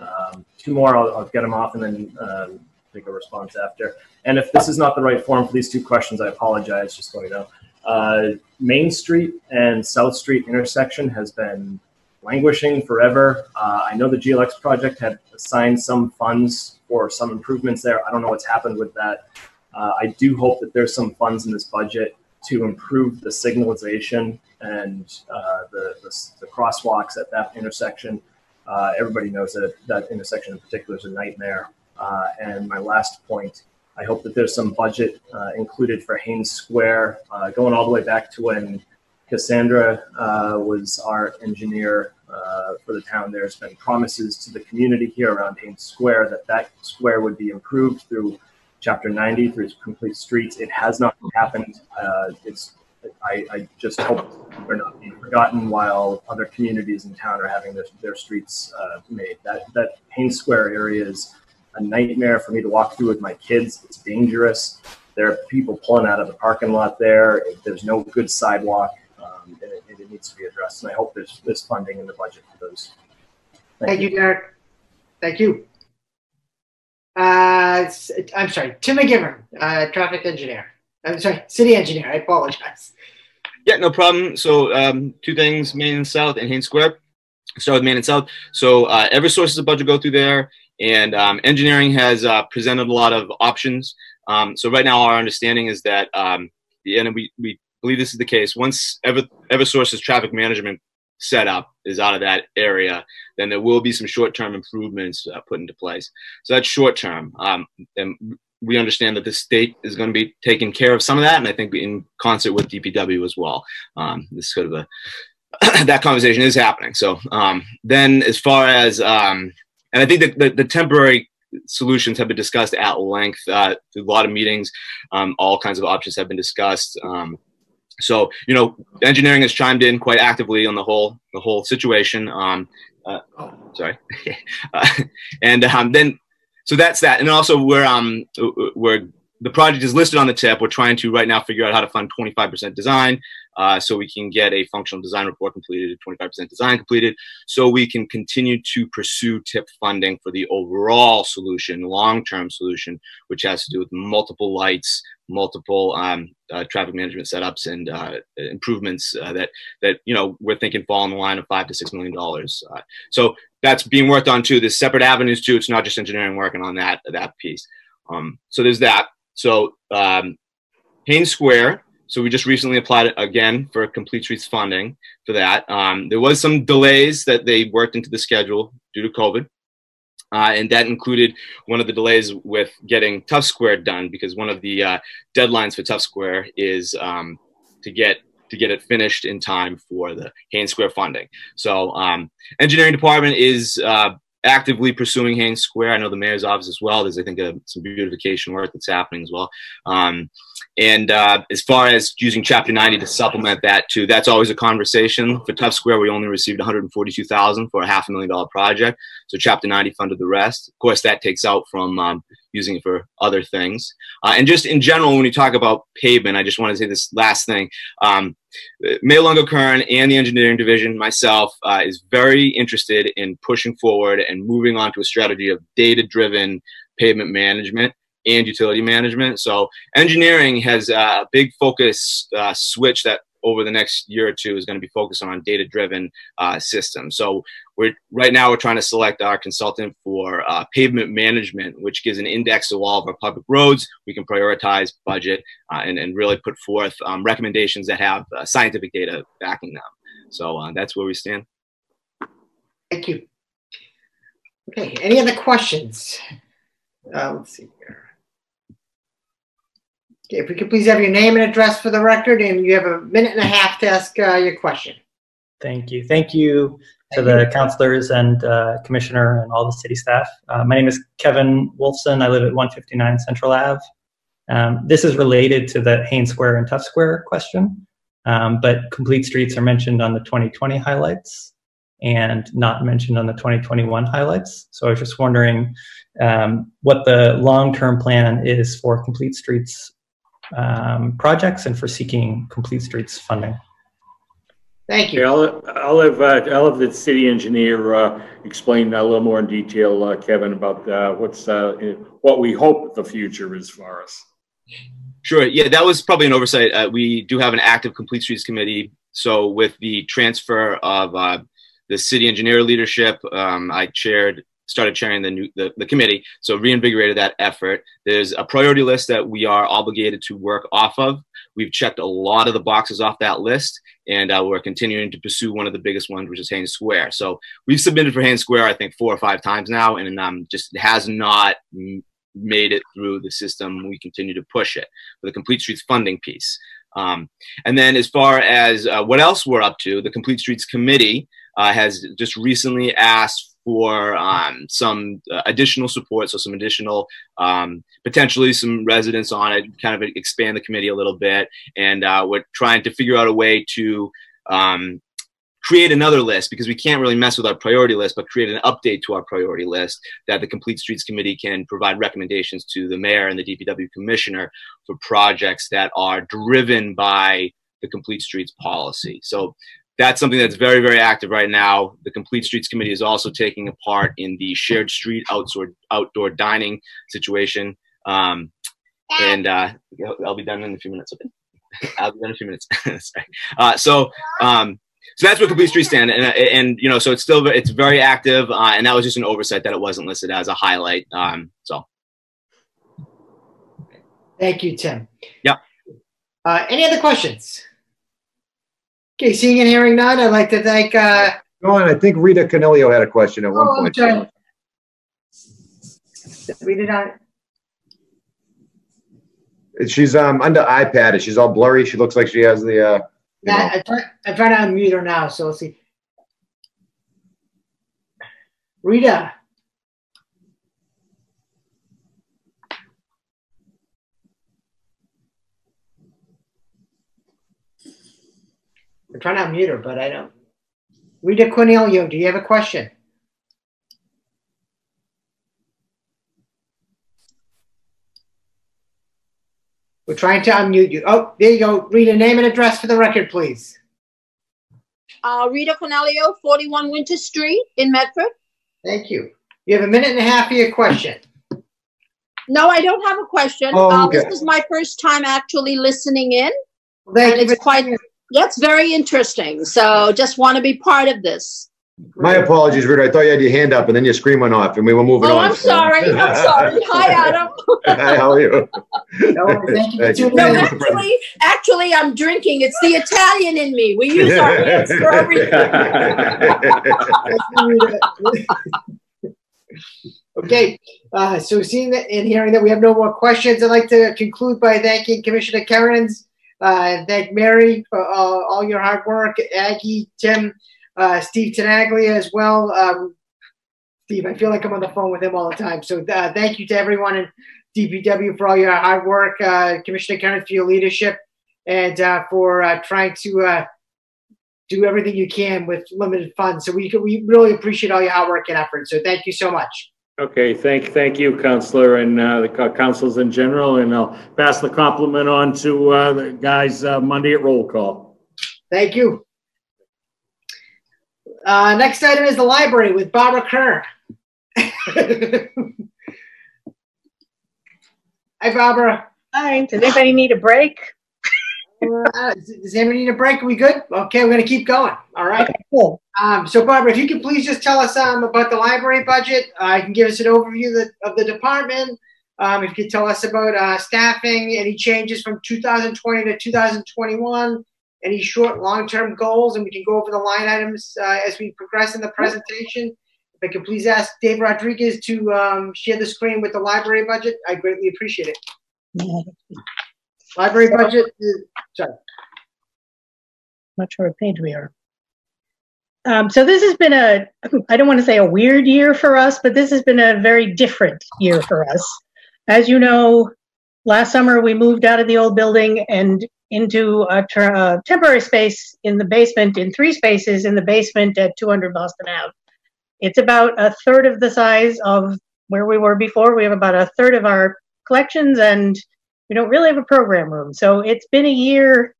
Um, two more, I'll, I'll, get them off and then um, take a response after. And if this is not the right form for these two questions, I apologize, just so you know. Uh, Main Street and South Street intersection has been languishing forever. Uh, I know the GLX project had assigned some funds for some improvements there. I don't know what's happened with that. Uh, I do hope that there's some funds in this budget to improve the signalization and uh, the, the, the, crosswalks at that intersection. Uh, everybody knows that that intersection in particular is a nightmare. Uh, and my last point, I hope that there's some budget uh, included for Haines Square, uh, going all the way back to when Cassandra uh, was our engineer for the town. There's been promises to the community here around Haines Square that that square would be improved through Chapter 90 through complete streets. It has not happened. Uh, it's I, I, just hope they're not being forgotten while other communities in town are having their, their streets uh, made. That that Haines Square area is a nightmare for me to walk through with my kids. It's dangerous. There are people pulling out of the parking lot there. There's no good sidewalk, um, and, it, it, needs to be addressed. And I hope there's, there's funding in the budget for those. Thank, Thank you, Derek. Thank you. Uh, I'm sorry, Tim McGivern, uh, traffic engineer. I'm sorry, city engineer. I apologize. Yeah, no problem. So um, two things, Main and South and Haines Square. Start with Main and South. So uh, Eversource is about to go through there, and um, engineering has uh, presented a lot of options. Um, so right now, our understanding is that, um, and we, we believe this is the case, once Ever, Eversource's traffic management setup is out of that area, then there will be some short-term improvements uh, put into place. So that's short-term. Um, and we understand that the state is going to be taking care of some of that, and I think in concert with DPW as well. Um, this sort of a that conversation is happening. So um, then, as far as um, and I think that the, the, temporary solutions have been discussed at length uh, through a lot of meetings. Um, all kinds of options have been discussed. Um, so you know, engineering has chimed in quite actively on the whole the whole situation. Um, uh, oh, sorry, uh, and um, then so that's that. And also we're um we're the project is listed on the TIP. We're trying to right now figure out how to fund 25% design, uh, so we can get a functional design report completed, 25% design completed, so we can continue to pursue TIP funding for the overall solution, long-term solution, which has to do with multiple lights, multiple um, uh, traffic management setups and uh, improvements uh, that that you know we're thinking fall in the line of five to six million dollars. Uh, so that's being worked on too. There's separate avenues too. It's not just engineering working on that that piece. Um, so there's that. So um, Haines Square. So we just recently applied again for complete streets funding for that. Um, there was some delays that they worked into the schedule due to COVID. Uh, and that included one of the delays with getting Tufts Square done because one of the uh, deadlines for Tufts Square is um, to get to get it finished in time for the Haines Square funding. So, um, engineering department is uh, actively pursuing Haines Square. I know the mayor's office as well. There's, I think, a, some beautification work that's happening as well. Um, and uh, as far as using Chapter 90 to supplement that too, that's always a conversation. For Tufts Square, we only received 142,000 for a half a million dollar project. So Chapter 90 funded the rest. Of course, that takes out from um, using it for other things. Uh, and just in general, when you talk about pavement, I just want to say this last thing. Um, Mayor Lungo-Koehn and the engineering division, myself, uh, is very interested in pushing forward and moving on to a strategy of data-driven pavement management and utility management. So engineering has a big focus uh, switch that over the next year or two is going to be focused on data driven uh, systems. So we're right now we're trying to select our consultant for uh, pavement management, which gives an index to all of our public roads. We can prioritize budget uh, and, and really put forth um, recommendations that have uh, scientific data backing them. So uh, that's where we stand. Thank you. Okay, any other questions? Uh, let's see here. If we could please have your name and address for the record, and you have a minute and a half to ask uh, your question. Thank you. Thank you, to the counselors and uh, commissioner and all the city staff. Uh, my name is Kevin Wolfson. I live at 159 Central Ave. Um, this is related to the Haines Square and Tufts Square question, um, but complete streets are mentioned on the 2020 highlights and not mentioned on the 2021 highlights. So I was just wondering um, what the long-term plan is for complete streets um, projects and for seeking complete streets funding. Thank you. Yeah, I'll, I'll have, uh, I'll have the city engineer, uh, explain a little more in detail, uh, Kevin, about, uh, what's, uh, what we hope the future is for us. Sure. Yeah, that was probably an oversight. Uh, we do have an active Complete Streets Committee. So with the transfer of uh, the city engineer leadership, um, I chaired, started chairing the, new, the, the committee. So reinvigorated that effort. There's a priority list that we are obligated to work off of. We've checked a lot of the boxes off that list, and uh, we're continuing to pursue one of the biggest ones, which is Haines Square. So we've submitted for Haines Square, I think, four or five times now, and um, just has not made it through the system. We continue to push it for the Complete Streets funding piece. Um, and then as far as uh, what else we're up to, the Complete Streets Committee uh, has just recently asked for um, some uh, additional support, so some additional, um, potentially some residents on it, kind of expand the committee a little bit. And uh, we're trying to figure out a way to um, create another list because we can't really mess with our priority list, but create an update to our priority list that the Complete Streets Committee can provide recommendations to the mayor and the DPW commissioner for projects that are driven by the Complete Streets policy. So that's something that's very, very active right now. The Complete Streets Committee is also taking a part in the shared street outdoor, outdoor dining situation. Um, and uh, I'll be done in a few minutes. I'll be done in a few minutes. Sorry. Uh, so, um, so that's what complete street stand and, and you know so it's still it's very active uh, and that was just an oversight that it wasn't listed as a highlight um, so thank you tim yeah uh, any other questions okay seeing and hearing none i'd like to thank uh go on i think rita canelio had a question at one oh, point sorry. rita not she's um under ipad she's all blurry she looks like she has the uh yeah, I try, I try to unmute her now, so let's see. Rita. I'm trying to unmute her, but I don't. Rita Cornelio, do you have a question? We're trying to unmute you. Oh, there you go. Read a name and address for the record, please. Uh, Rita Cornelio, 41 Winter Street in Medford. Thank you. You have a minute and a half for your question. No, I don't have a question. Oh, uh, okay. this is my first time actually listening in. Thank and you it's quite, that's very interesting. So just want to be part of this. My apologies, Rita. I thought you had your hand up and then your screen went off and we were moving Oh, on. I'm sorry. I'm sorry. Hi, Adam. Hi, how are you? thank you for tuning No, actually, actually, I'm drinking. It's the Italian in me. We use our hands for everything. Okay, uh, so seeing that and hearing that we have no more questions, I'd like to conclude by thanking Commissioner Kerins, uh, thank Mary for uh, all your hard work, Aggie, Tim, uh, Steve Tenaglia as well. Um, Steve, I feel like I'm on the phone with him all the time. So uh, thank you to everyone in DPW for all your hard work, Commissioner Kenneth for your leadership, and for trying to do everything you can with limited funds. So we we really appreciate all your hard work and effort. So thank you so much. Okay, thank, thank you, Counselor, and uh, the co- councils in general, and I'll pass the compliment on to uh, the guys uh, Monday at roll call. Thank you. Uh, next item is the library with Barbara Kerr. Hi, Barbara. Hi. Does anybody need a break? Uh, does anybody need a break? Are we good? Okay, we're gonna keep going. All right. cool. Um, so Barbara, if you could please just tell us um, about the library budget. Uh, you can give us an overview of the, of the department. Um, if you could tell us about uh, staffing, any changes from 2020 to 2021, any short, long-term goals, and we can go over the line items uh, as we progress in the presentation. If I could please ask Dave Rodriguez to um, share the screen with the library budget, I greatly appreciate it. Library budget, is, sorry. Not sure what page we are. Um, so this has been a, I don't want to say a weird year for us, but this has been a very different year for us. As you know, last summer we moved out of the old building and into a, a temporary space in the basement, in three spaces in the basement at 200 Boston Ave. It's about a third of the size of where we were before. We have about a third of our collections and we don't really have a program room. So it's been a year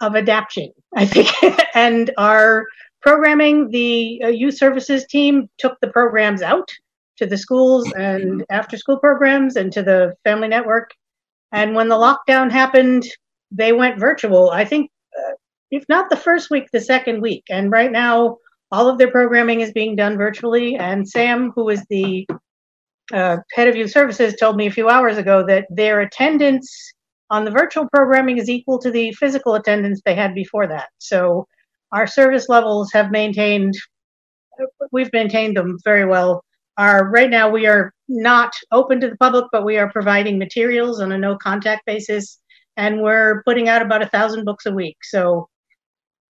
of adaptation, I think. and our programming, the uh, youth services team took the programs out to the schools and after school programs and to the family network. And when the lockdown happened, they went virtual. I think, uh, if not the first week, the second week. And right now, all of their programming is being done virtually. And Sam, who is the uh, head of youth services, told me a few hours ago that their attendance on the virtual programming is equal to the physical attendance they had before that. So our service levels have maintained, we've maintained them very well. Our, right now, we are not open to the public, but we are providing materials on a no contact basis, and we're putting out about a thousand books a week. So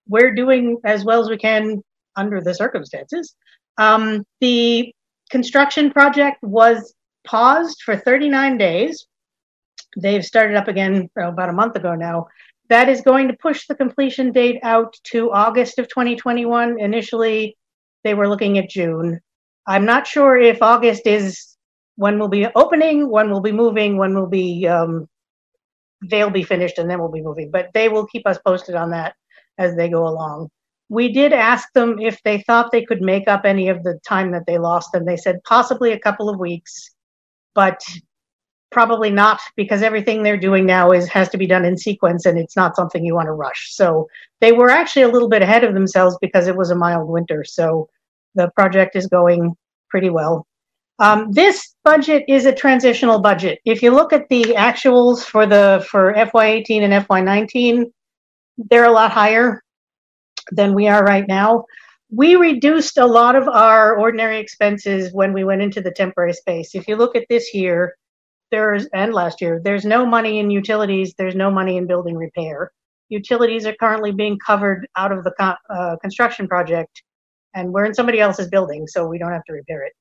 we're doing as well as we can under the circumstances. Um, the construction project was paused for 39 days. They've started up again about a month ago now. That is going to push the completion date out to August of 2021. Initially, they were looking at June. I'm not sure if August is when we'll be opening, when we'll be moving, when we'll be um, they'll be finished, and then we'll be moving. But they will keep us posted on that as they go along we did ask them if they thought they could make up any of the time that they lost, and they said possibly a couple of weeks, but probably not because everything they're doing now is has to be done in sequence and it's not something you want to rush. So they were actually a little bit ahead of themselves because it was a mild winter. So the project is going pretty well. Um, this budget is a transitional budget. If you look at the actuals for the for FY18 and FY19, they're a lot higher than we are right now. We reduced a lot of our ordinary expenses when we went into the temporary space. If you look at this year, there's and last year, there's no money in utilities, there's no money in building repair. Utilities are currently being covered out of the uh, construction project, and we're in somebody else's building, so we don't have to repair it.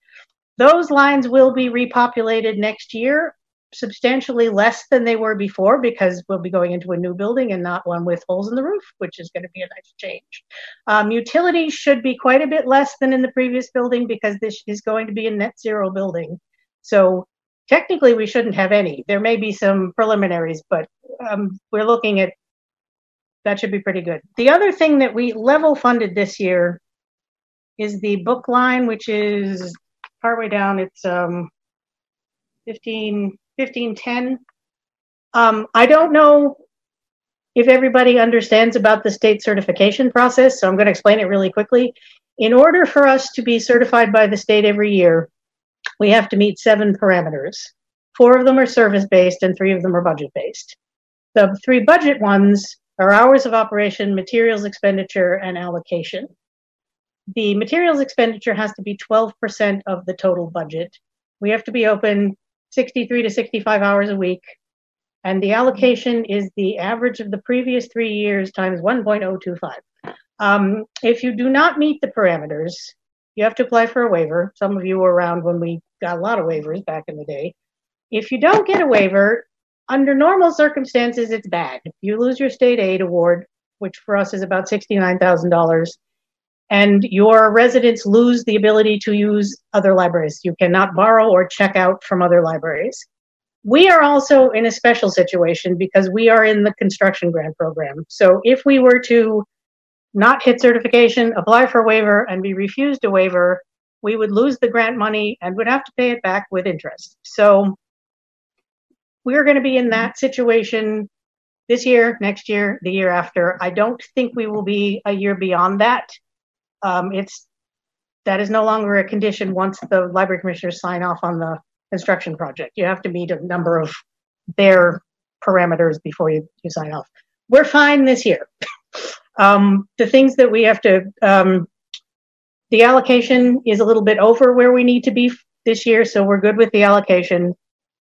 Those lines will be repopulated next year substantially less than they were before because we'll be going into a new building and not one with holes in the roof, which is going to be a nice change. Um, utilities should be quite a bit less than in the previous building because this is going to be a net zero building. So technically, we shouldn't have any. There may be some preliminaries, but um, we're looking at that should be pretty good. The other thing that we level funded this year is the book line, which is partway down. It's um, 15 1510. Um, I don't know if everybody understands about the state certification process, so I'm going to explain it really quickly. In order for us to be certified by the state every year, we have to meet seven parameters. Four of them are service based, and three of them are budget based. The three budget ones are hours of operation, materials expenditure, and allocation. The materials expenditure has to be 12% of the total budget. We have to be open 63 to 65 hours a week. And the allocation is the average of the previous three years times 1.025. Um, if you do not meet the parameters, you have to apply for a waiver. Some of you were around when we got a lot of waivers back in the day. If you don't get a waiver, under normal circumstances, it's bad. You lose your state aid award, which for us is about $69,000 and your residents lose the ability to use other libraries. You cannot borrow or check out from other libraries. We are also in a special situation because we are in the construction grant program. So if we were to not hit certification, apply for a waiver, and be refused a waiver, we would lose the grant money and would have to pay it back with interest. So we're going to be in that situation this year, next year, the year after. I don't think we will be a year beyond that um, it's that is no longer a condition once the library commissioners sign off on the construction project. You have to meet a number of their parameters before you, you sign off. We're fine this year. um, the things that we have to, um, the allocation is a little bit over where we need to be this year, so we're good with the allocation.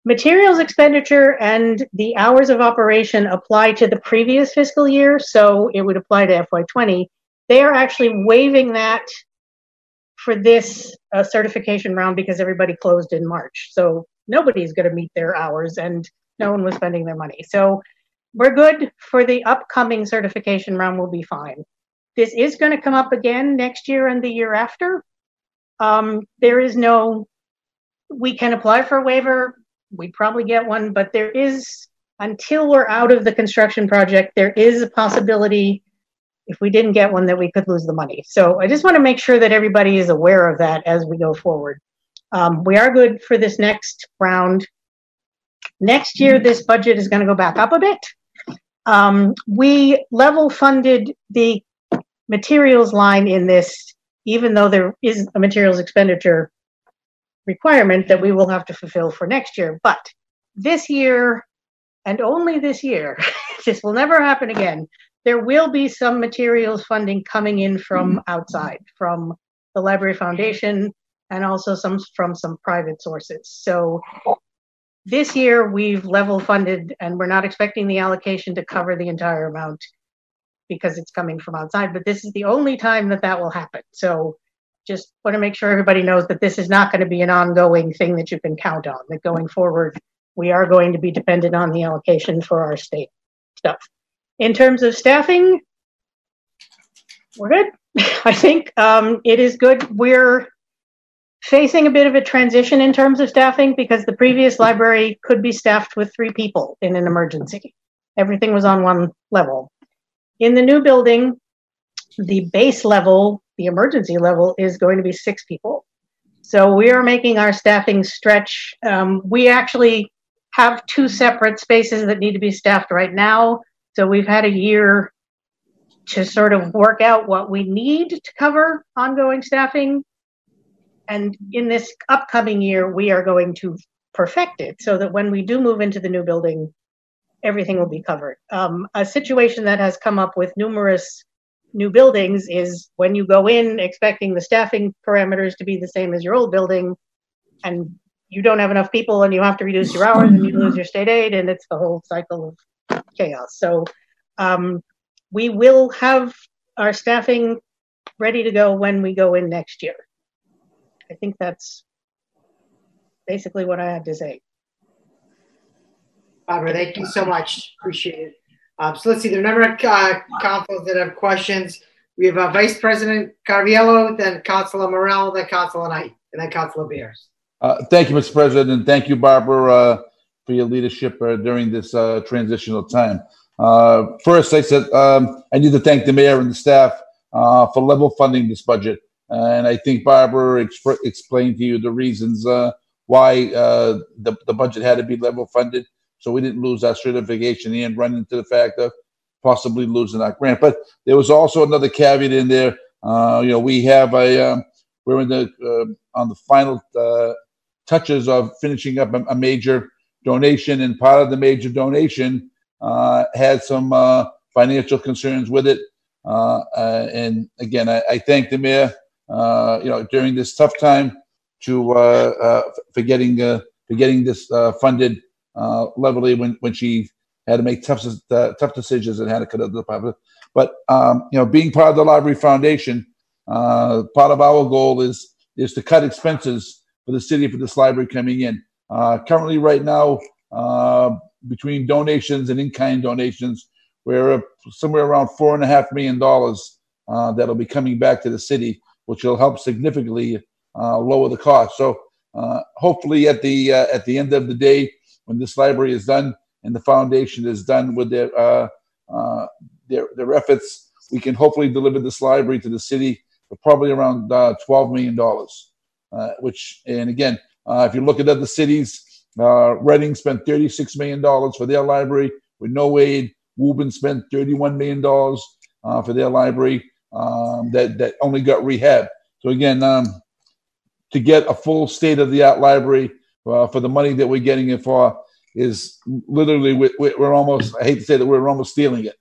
Materials expenditure and the hours of operation apply to the previous fiscal year, so it would apply to FY20 They are actually waiving that for this uh, certification round because everybody closed in March. So nobody's going to meet their hours and no one was spending their money. So we're good for the upcoming certification round, we'll be fine. This is going to come up again next year and the year after. Um, there is no, we can apply for a waiver, we probably get one, but there is, until we're out of the construction project, there is a possibility if we didn't get one that we could lose the money. So I just want to make sure that everybody is aware of that as we go forward. Um, we are good for this next round. Next year, this budget is going to go back up a bit. Um, we level funded the materials line in this, even though there is a materials expenditure requirement that we will have to fulfill for next year. But this year, and only this year, this will never happen again. There will be some materials funding coming in from mm-hmm. outside, from the Library Foundation, and also some from some private sources. So this year we've level funded and we're not expecting the allocation to cover the entire amount because it's coming from outside, but this is the only time that that will happen. So just want to make sure everybody knows that this is not going to be an ongoing thing that you can count on, that going forward, we are going to be dependent on the allocation for our state stuff. In terms of staffing, we're good. I think um, it is good. We're facing a bit of a transition in terms of staffing because the previous library could be staffed with three people in an emergency. Everything was on one level. In the new building, the base level, the emergency level, is going to be six people. So we are making our staffing stretch. Um, we actually have two separate spaces that need to be staffed right now. So we've had a year to sort of work out what we need to cover ongoing staffing. And in this upcoming year, we are going to perfect it so that when we do move into the new building, everything will be covered. Um, a situation that has come up with numerous new buildings is when you go in expecting the staffing parameters to be the same as your old building and you don't have enough people and you have to reduce your hours and you lose your state aid and it's the whole cycle of chaos. So um, we will have our staffing ready to go when we go in next year. I think that's basically what I had to say. Barbara, thank you so much. Appreciate it. Um, so let's see, there are a number of uh, councils that have questions. We have uh, Vice President Caraviello, then Councilor Morell, then Councilor Knight, and then Councilor Bears. Uh, thank you, Mr. President, and thank you, Barbara, uh, for your leadership uh, during this uh, transitional time. Uh, first, I said um, I need to thank the mayor and the staff for level funding this budget, and I think Barbara exp- explained to you the reasons why the the budget had to be level funded, so we didn't lose our certification and run into the fact of possibly losing our grant. But there was also another caveat in there. Uh, you know, we have a um, we're in the uh, on the final uh, touches of finishing up a, a major donation, and part of the major donation uh, had some uh, financial concerns with it. Uh, uh, and again, I, I, thank the mayor, uh, you know, during this tough time to uh, for getting for getting this funded levelly when when she had to make tough tough decisions and had to cut out the department. But um, you know, being part of the Library Foundation, part of our goal is is to cut expenses for the city for this library coming in. Currently, right now, between donations and in-kind donations, we're somewhere around four and a half million dollars uh, that'll be coming back to the city, which will help significantly uh, lower the cost. So uh, hopefully, at the uh, at the end of the day, when this library is done and the foundation is done with their uh, uh, their, their efforts, we can hopefully deliver this library to the city for probably around twelve million dollars. which, and again, if you look at other cities, uh, Reading spent $36 million for their library with no aid. Woburn spent $31 million uh, for their library um, that, that only got rehab. So, again, um, to get a full state of the art library uh, for the money that we're getting it for is literally, we're, we're, almost, I hate to say that we're almost stealing it.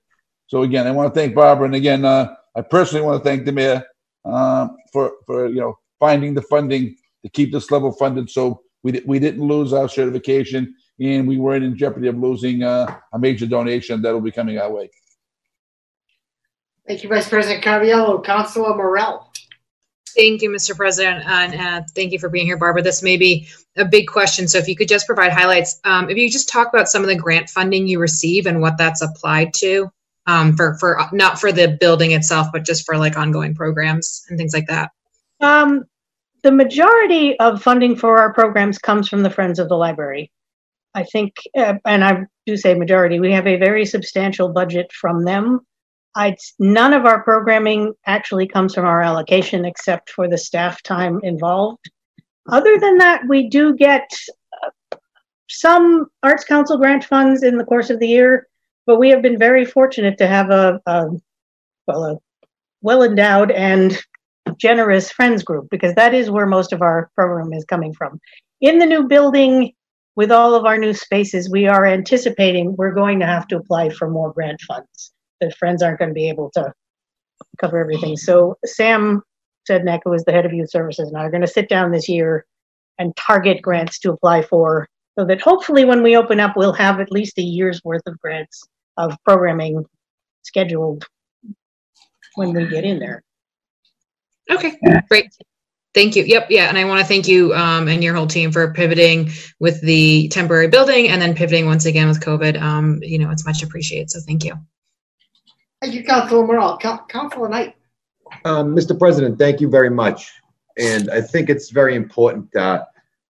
So, again, I want to thank Barbara. And again, uh, I personally want to thank the mayor uh, for, for, you know, finding the funding to keep this level funded so we, we didn't lose our certification, and we weren't in jeopardy of losing uh, a major donation that will be coming our way. Thank you, Vice President Caraviello. Councilor Morell. Thank you, Mr. President, and uh, thank you for being here, Barbara. This may be a big question, so if you could just provide highlights. Um, if you just talk about some of the grant funding you receive and what that's applied to, um, for for not for the building itself, but just for like ongoing programs and things like that. Um, the majority of funding for our programs comes from the Friends of the Library. I think, uh, and I do say majority, we have a very substantial budget from them. I'd, none of our programming actually comes from our allocation except for the staff time involved. Other than that, we do get uh, some Arts Council grant funds in the course of the year, but we have been very fortunate to have a, a well, a well endowed and generous friends group because that is where most of our program is coming from. In the new building, with all of our new spaces, we are anticipating we're going to have to apply for more grant funds. The friends aren't going to be able to cover everything. So Sam Sednek, who is the head of youth services, and I are going to sit down this year and target grants to apply for so that hopefully when we open up, we'll have at least a year's worth of grants of programming scheduled when we get in there. Okay, great. Thank you. Yep, yeah, and I want to thank you um, and your whole team for pivoting with the temporary building and then pivoting once again with COVID. Um, you know, it's much appreciated. So thank you. Thank you, Councilor Morell. Councilor Knight. Um, Mr. President, thank you very much. And I think it's very important uh,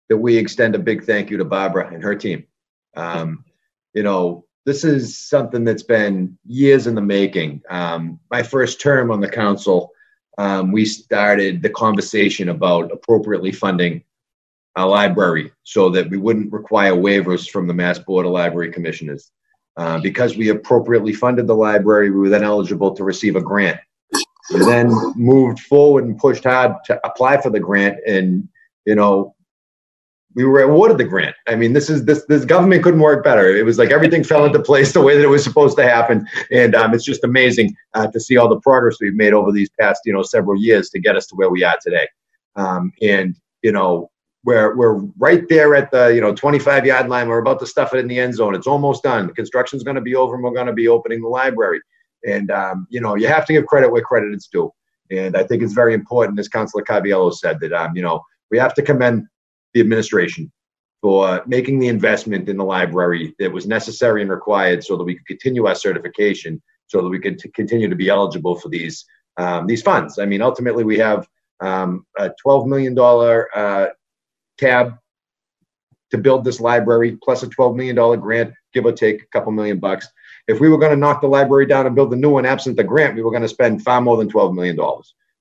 that we extend a big thank you to Barbara and her team. Um, you know, this is something that's been years in the making. Um, my first term on the council, um, we started the conversation about appropriately funding a library so that we wouldn't require waivers from the Mass Board of Library Commissioners. Uh, because we appropriately funded the library, we were then eligible to receive a grant. We then moved forward and pushed hard to apply for the grant, and you know, we were awarded the grant. I mean, this is this this government couldn't work better. It was like everything fell into place the way that it was supposed to happen, and um, it's just amazing uh, to see all the progress we've made over these past you know several years to get us to where we are today. Um, and you know, we're we're right there at the you know 25 yard line. We're about to stuff it in the end zone. It's almost done. The construction's going to be over, and we're going to be opening the library. And um, you know, you have to give credit where credit is due. And I think it's very important, as Councilor Caraviello said, that um, you know we have to commend the administration for making the investment in the library that was necessary and required so that we could continue our certification so that we could continue to be eligible for these um, these funds. I mean, ultimately, we have um, a $12 million uh, tab to build this library, plus a $12 million grant, give or take a couple million bucks. If we were going to knock the library down and build a new one absent the grant, we were going to spend far more than $12 million.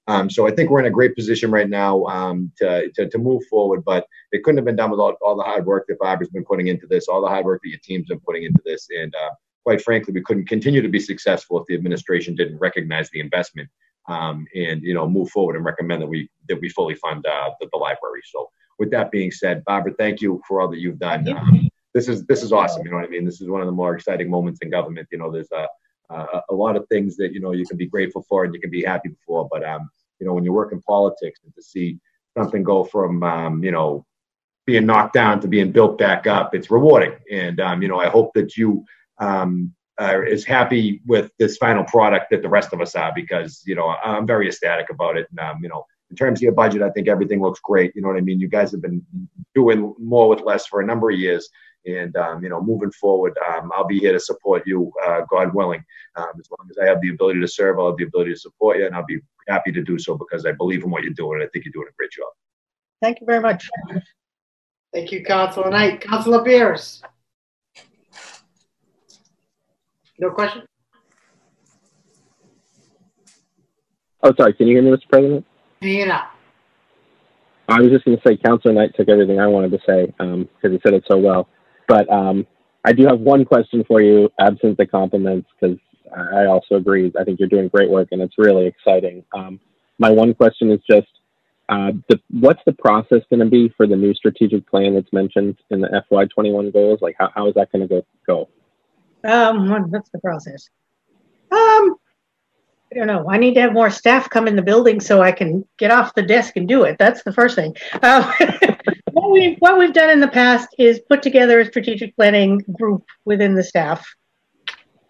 Um, so I think we're in a great position right now um, to, to, to, move forward, but it couldn't have been done without all the hard work that Barbara's been putting into this, all the hard work that your team's been putting into this. And uh, quite frankly, we couldn't continue to be successful if the administration didn't recognize the investment um, and, you know, move forward and recommend that we, that we fully fund uh, the, the, library. So with that being said, Barbara, thank you for all that you've done. Um, this is, this is awesome. You know what I mean? This is one of the more exciting moments in government. You know, there's a, a, a lot of things that, you know, you can be grateful for and you can be happy for, but, um, you know, when you work in politics and to see something go from, um, you know, being knocked down to being built back up, it's rewarding. And, um, you know, I hope that you um, are as happy with this final product that the rest of us are because, you know, I'm very ecstatic about it. And, um, you know, in terms of your budget, I think everything looks great. You know what I mean? You guys have been doing more with less for a number of years. And um, you know, moving forward, um, I'll be here to support you, uh, God willing. Um, as long as I have the ability to serve, I'll have the ability to support you, and I'll be happy to do so because I believe in what you're doing. I think you're doing a great job. Thank you very much. Thank you, Councilor Knight. Councilor Bears. No question? Oh, sorry. Can you hear me, Mr. President? Yeah. I was just going to say, Councilor Knight took everything I wanted to say because um, he said it so well. But um, I do have one question for you, absent the compliments, because I also agree. I think you're doing great work and it's really exciting. Um, my one question is just, uh, the, what's the process going to be for the new strategic plan that's mentioned in the FY21 goals? Like, how, how is that going to go? Um, what's the process? Um, I don't know. I need to have more staff come in the building so I can get off the desk and do it. That's the first thing. Uh, what we've what we've done in the past is put together a strategic planning group within the staff,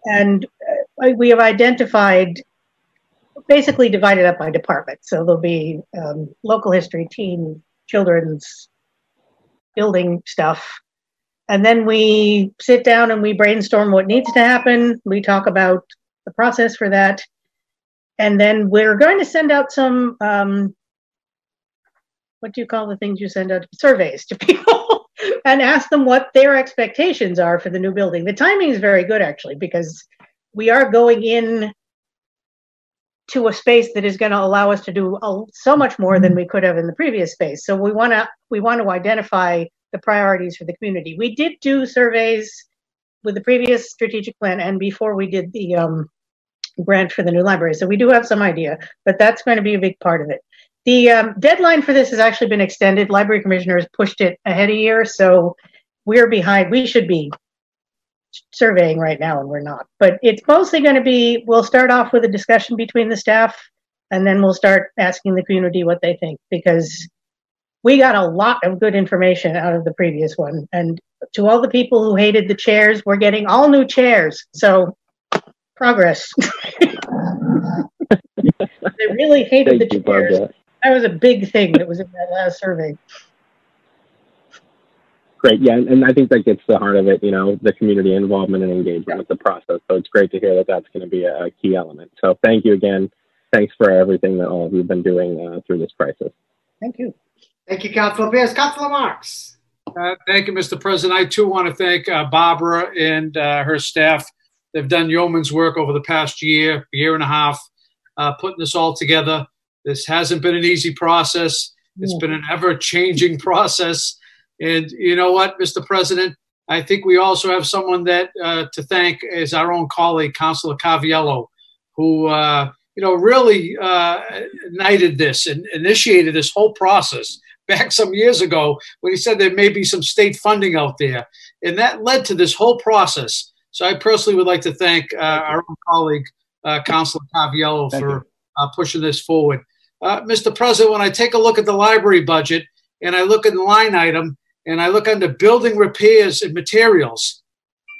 and uh, we have identified basically divided up by department. So there'll be um, local history, teen, children's, building stuff. And then we sit down and we brainstorm what needs to happen. We talk about the process for that. And then we're going to send out some, um, what do you call the things you send out? Surveys to people and ask them what their expectations are for the new building. The timing is very good, actually, because we are going in to a space that is going to allow us to do so much more than we could have in the previous space. So we want to we want to identify the priorities for the community. We did do surveys with the previous strategic plan and before we did the um, grant for the new library. So we do have some idea, but that's going to be a big part of it. The um, deadline for this has actually been extended. Library commissioners pushed it ahead a year, so we're behind. We should be surveying right now and we're not. But it's mostly going to be, we'll start off with a discussion between the staff and then we'll start asking the community what they think because we got a lot of good information out of the previous one. And to all the people who hated the chairs, we're getting all new chairs. So progress. they really hated Thank the chairs. That was a big thing that was in that last survey. Great, yeah, and, and I think that gets to the heart of it, you know, the community involvement and engagement with the process. So it's great to hear that that's going to be a, a key element. So thank you again. Thanks for everything that all of you have been doing uh, through this crisis. Thank you. Thank you, Councilor Bears. Councilor Marks. Uh, Thank you, Mr. President. I too want to thank uh, Barbara and uh, her staff. They've done yeoman's work over the past year, year and a half, uh, putting this all together. This hasn't been an easy process. It's been an ever-changing process. And you know what, Mr. President? I think we also have someone that uh, to thank is our own colleague, Councilor Caraviello, who uh, you know really uh, ignited this and initiated this whole process back some years ago when he said there may be some state funding out there, and that led to this whole process. So I personally would like to thank uh, our own colleague, uh, Councilor Caraviello, for uh, pushing this forward. Uh, Mr. President, when I take a look at the library budget and I look at the line item and I look under building repairs and materials,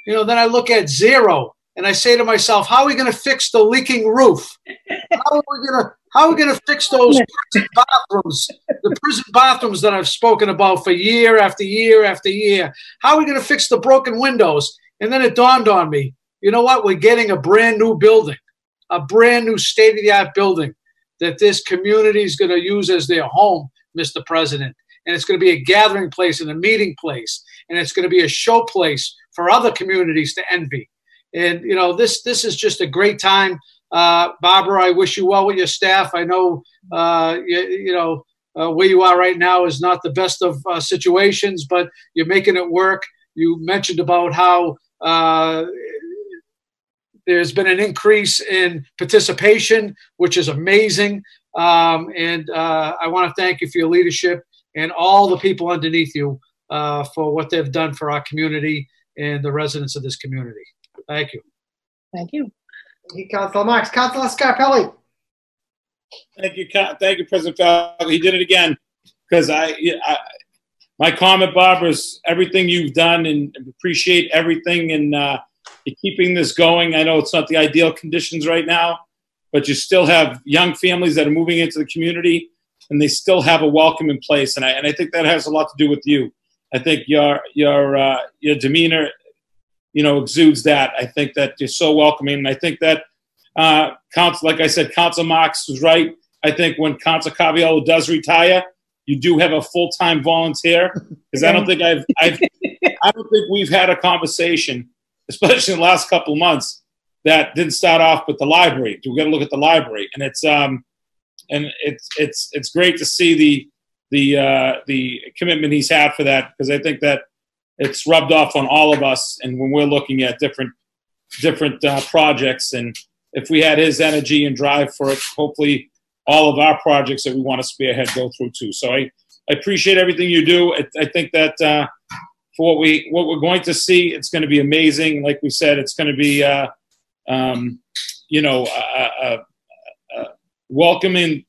you know, then I look at zero and I say to myself, how are we going to fix the leaking roof? How are we going to how are we going to fix those prison bathrooms, the prison bathrooms that I've spoken about for year after year after year? How are we going to fix the broken windows? And then it dawned on me, you know what? We're getting a brand new building, a brand new state of the art building that this community is going to use as their home, Mr. President. And it's going to be a gathering place and a meeting place. And it's going to be a show place for other communities to envy. And, you know, this, this is just a great time. Uh, Barbara, I wish you well with your staff. I know, uh, you, you know, uh, where you are right now is not the best of uh, situations, but you're making it work. You mentioned about how uh, there's been an increase in participation, which is amazing. Um, and uh, I want to thank you for your leadership and all the people underneath you uh, for what they've done for our community and the residents of this community. Thank you. Thank you. Thank you, Councilor Marks. Councilor Scarpelli. Thank you, thank you, President Falco. He did it again because I, I, my comment, Barbara, is everything you've done and appreciate everything and uh, you're keeping this going. I know it's not the ideal conditions right now, but you still have young families that are moving into the community and they still have a welcome in place. And I, and I think that has a lot to do with you. I think your, your, uh, your demeanor, you know, exudes that. I think that you're so welcoming. And I think that, uh, Council, like I said, Council Marks was right. I think when Council Caraviello does retire, you do have a full-time volunteer because I don't think I've, I've I don't think we've had a conversation, especially in the last couple of months, that didn't start off with the library. We got to look at the library, and it's um, and it's it's it's great to see the the uh, the commitment he's had for that because I think that it's rubbed off on all of us, and when we're looking at different different uh, projects, and if we had his energy and drive for it, hopefully all of our projects that we want to spearhead go through too. So I, I appreciate everything you do. I, I think that uh, for what we what we're going to see, it's going to be amazing. Like we said, it's going to be uh, um, you know a, a, a welcoming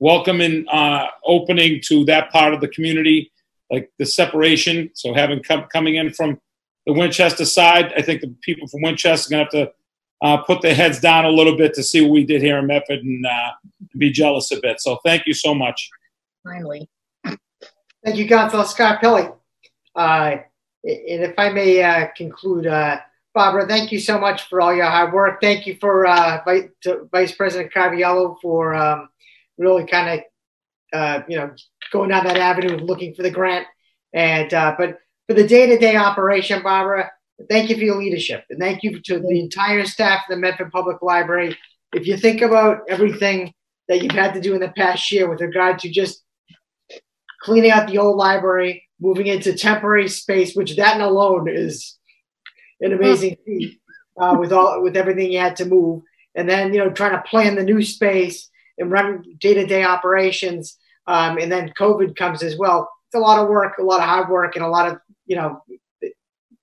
welcoming uh, opening to that part of the community, like the separation. So having come coming in from the Winchester side, I think the people from Winchester are going to have to uh, put their heads down a little bit to see what we did here in Medford and uh, be jealous a bit. So thank you so much. Finally. Thank you, Councilor Scott Uh, and if I may uh, conclude, uh, Barbara, thank you so much for all your hard work. Thank you for uh, Vice, Vice President Caraviello for um, really kind of, uh, you know, going down that avenue of looking for the grant. And uh, but for the day-to-day operation, Barbara, thank you for your leadership, and thank you to the entire staff of the Medford Public Library. If you think about everything that you've had to do in the past year with regard to just cleaning out the old library, moving into temporary space, which that alone is an amazing feat uh, with all with everything you had to move, and then you know trying to plan the new space and run day to day operations, um, and then COVID comes as well. It's a lot of work, a lot of hard work, and a lot of you know a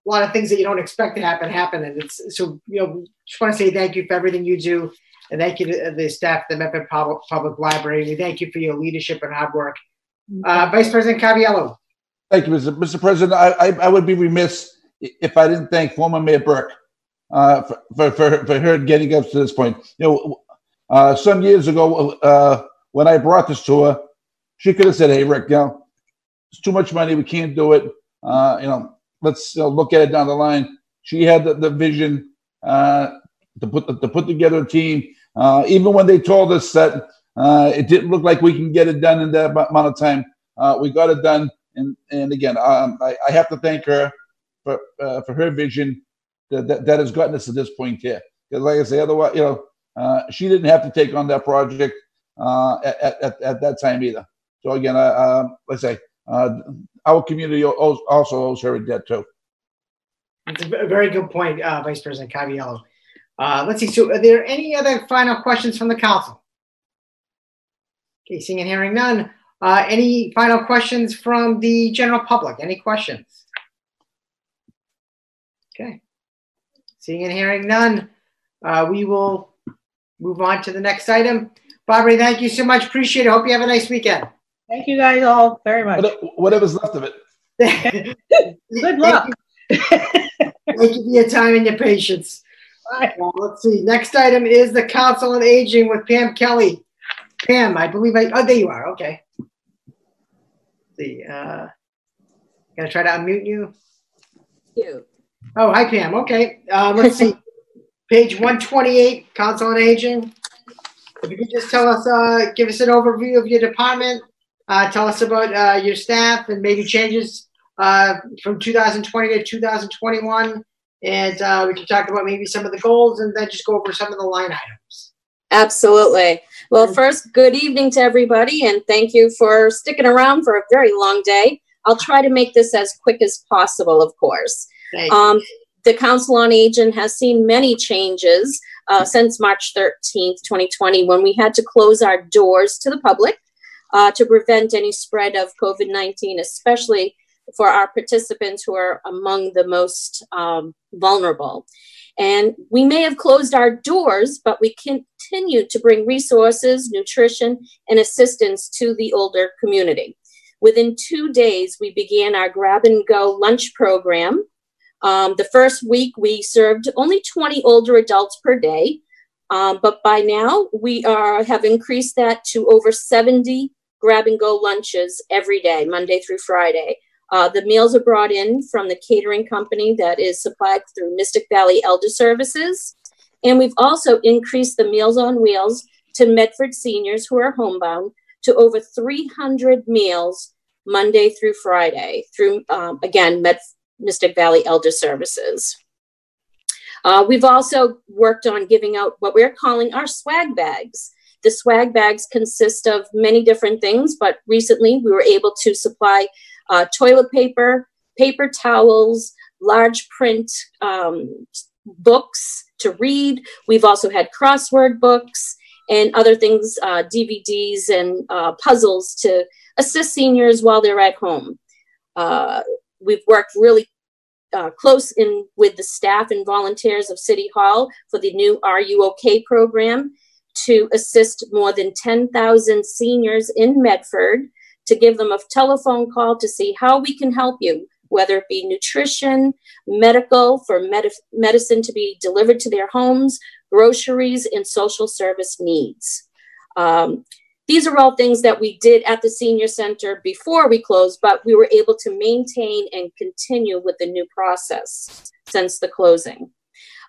lot of things that you don't expect to happen happen. And it's so you know just want to say thank you for everything you do. And thank you to the staff of the Medford Public, Public Library. We thank you for your leadership and hard work. Uh, Vice President Caraviello. Thank you, Mr. Mr. President. I, I, I would be remiss if I didn't thank former Mayor Burke uh, for, for, for, for her getting us to this point. You know, uh, some years ago, uh, when I brought this to her, she could have said, "Hey, Rick, you know, it's too much money. We can't do it. Uh, you know, let's you know, look at it down the line." She had the, the vision uh, to put to put together a team. Uh, even when they told us that it didn't look like we can get it done in that amount of time, we got it done. And and again, um, I, I have to thank her for uh, for her vision that, that, that has gotten us to this point here. Because like I say, otherwise, you know, uh, she didn't have to take on that project uh, at, at, at that time either. So again, uh, let's say uh, our community owes, also owes her a debt too. That's a very good point, uh, Vice President Caraviello. Uh, let's see. So, are there any other final questions from the council? Okay, seeing and hearing none. Uh, any final questions from the general public? Any questions? Okay. Seeing and hearing none, uh, we will move on to the next item. Barbara, thank you so much. Appreciate it. Hope you have a nice weekend. Thank you guys all very much. Whatever's left of it. Good luck. Thank you for your time and your patience. Uh, let's see. Next item is the Council on Aging with Pam Kelly. Pam, I believe I. Oh, there you are. Okay. Let's see, uh, gonna try to unmute you. You. Oh, hi Pam. Okay. Uh, let's see. Page 128, Council on Aging. If you could just tell us, uh, give us an overview of your department. Uh, tell us about uh, your staff and maybe changes uh, from 2020 to 2021. And uh, we can talk about maybe some of the goals and then just go over some of the line items. Absolutely. Well, first, good evening to everybody, and thank you for sticking around for a very long day. I'll try to make this as quick as possible, of course. Um, the Council on Aging has seen many changes uh, since March 13th, 2020, when we had to close our doors to the public uh, to prevent any spread of COVID 19, especially for our participants who are among the most um, vulnerable. And we may have closed our doors, but we continue to bring resources, nutrition, and assistance to the older community. Within two days, we began our grab and go lunch program. Um, the first week, we served only 20 older adults per day. Um, but by now, we are, have increased that to over 70 grab and go lunches every day, Monday through Friday. Uh, the meals are brought in from the catering company that is supplied through Mystic Valley Elder Services. And we've also increased the Meals on Wheels to Medford seniors who are homebound to over 300 meals Monday through Friday through, um, again, Med- Mystic Valley Elder Services. Uh, we've also worked on giving out what we're calling our swag bags. The swag bags consist of many different things, but recently we were able to supply uh, toilet paper, paper towels, large print um, books to read. We've also had crossword books and other things, uh, DVDs and uh, puzzles to assist seniors while they're at home. Uh, we've worked really uh, close in with the staff and volunteers of City Hall for the new Are You OK program to assist more than 10,000 seniors in Medford to give them a telephone call to see how we can help you whether it be nutrition, medical, for med- medicine to be delivered to their homes, groceries, and social service needs. Um, these are all things that we did at the senior center before we closed, but we were able to maintain and continue with the new process since the closing.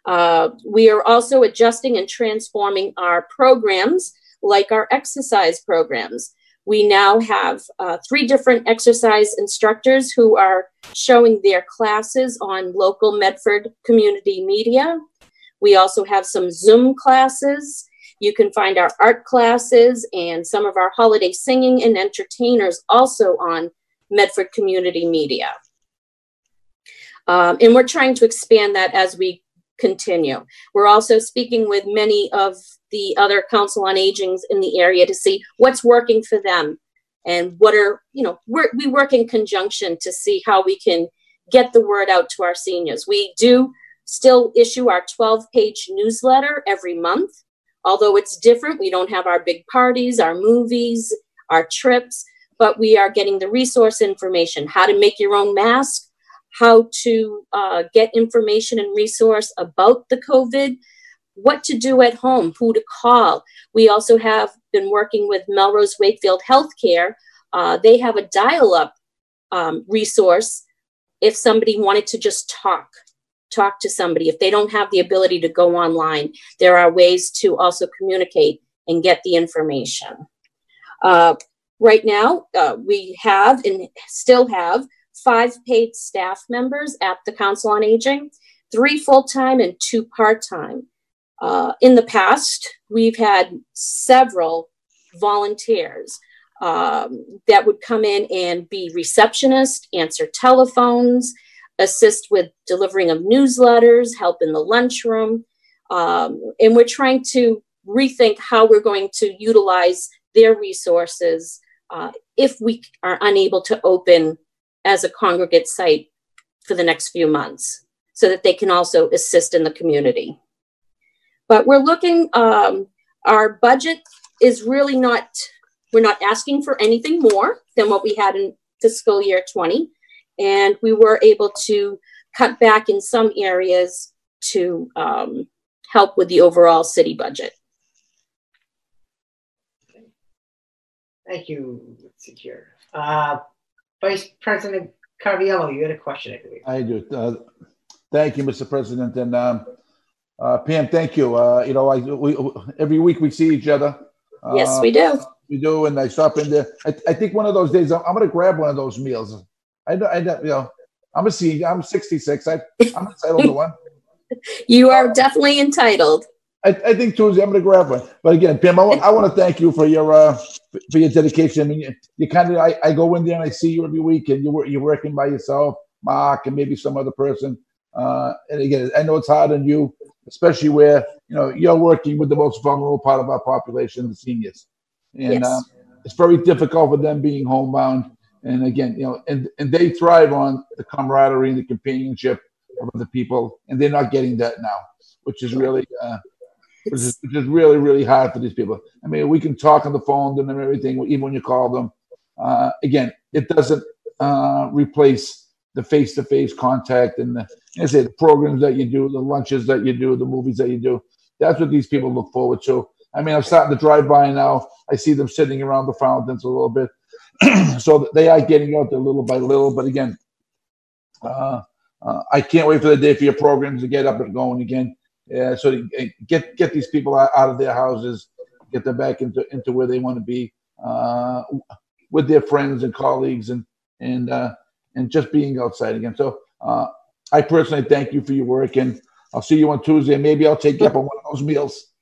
Uh, we are also adjusting and transforming our programs, like our exercise programs. We now have uh, three different exercise instructors who are showing their classes on local Medford community media. We also have some Zoom classes. You can find our art classes and some of our holiday singing and entertainers also on Medford community media. Um, and we're trying to expand that as we continue. We're also speaking with many of the other council on agings in the area to see what's working for them and what are, you know, we work in conjunction to see how we can get the word out to our seniors. We do still issue our 12 page newsletter every month. Although it's different, we don't have our big parties, our movies, our trips, but we are getting the resource information how to make your own mask, how to uh, get information and resource about the COVID, what to do at home, who to call. We also have been working with Melrose Wakefield Healthcare. Uh, they have a dial up um, resource if somebody wanted to just talk talk to somebody if they don't have the ability to go online there are ways to also communicate and get the information uh, right now uh, we have and still have five paid staff members at the Council on Aging, three full time and two part time. Uh, in the past, we've had several volunteers um, that would come in and be receptionists, answer telephones, assist with delivering of newsletters, help in the lunchroom. Um, and we're trying to rethink how we're going to utilize their resources uh, if we are unable to open as a congregate site for the next few months so that they can also assist in the community. But we're looking, um, our budget is really not, we're not asking for anything more than what we had in fiscal year 20. And we were able to cut back in some areas to um, help with the overall city budget. Thank you, Secure. Uh, Vice President Caraviello, you had a question, I believe. I do. Uh, thank you, Mr. President, and um, uh, Pam, thank you. Uh, you know, I we every week we see each other. Yes, we do. We do, and I stop in there. I, I think one of those days I'm, I'm going to grab one of those meals. I, know I, you know, I'm a senior. I'm 66. I, I'm entitled to one. You are definitely entitled. I, I think Tuesday I'm going to grab one. But again, Pam, I, I want to thank you for your uh, for your dedication. I mean, you, you kind of I, I go in there and I see you every week, and you're you're working by yourself, Mark, and maybe some other person. Uh, and again, I know it's hard on you, especially where you know you're working with the most vulnerable part of our population, the seniors, and yes. uh, it's very difficult for them being homebound. And again, you know, and and they thrive on the camaraderie and the companionship of other people, and they're not getting that now, which is really uh, which is really, really hard for these people. I mean, we can talk on the phone and everything, even when you call them. Uh, again, it doesn't uh, replace the face-to-face contact and the, I say, the programs that you do, the lunches that you do, the movies that you do. That's what these people look forward to. I mean, I'm starting to drive by now. I see them sitting around the fountains a little bit. so they are getting out there little by little. But again, uh, uh, I can't wait for the day for your programs to get up and going again. Yeah, so get get these people out, of their houses, get them back into into where they want to be uh, with their friends and colleagues, and and uh, and just being outside again. So uh, I personally thank you for your work, and I'll see you on Tuesday. Maybe I'll take you up on one of those meals.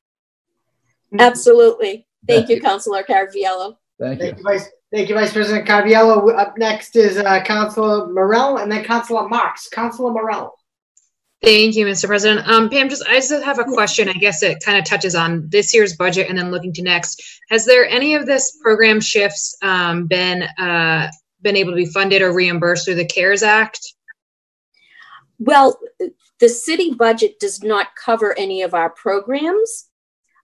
Absolutely. Thank you, Councilor Caraviello. Thank you. Thank you, Vice, thank you, Vice President Caraviello. Up next is uh, Councilor Morell and then Councilor Marks. Councilor Morell. Thank you, Mr. President. Um, Pam, just I just have a question. I guess it kind of touches on this year's budget and then looking to next. Has there any of this program shifts um, been uh, been able to be funded or reimbursed through the CARES Act? Well, the city budget does not cover any of our programs.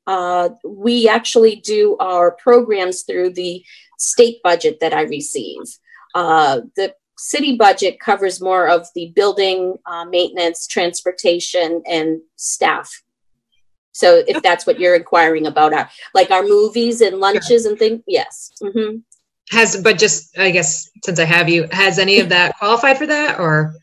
Uh, we actually do our programs through the state budget that I receive. Uh, the city budget covers more of the building, uh, maintenance, transportation, and staff. So if that's what you're inquiring about, our, like our movies and lunches and things, yes. hmm Has, but just, I guess, since I have you, has any of that qualified for that or?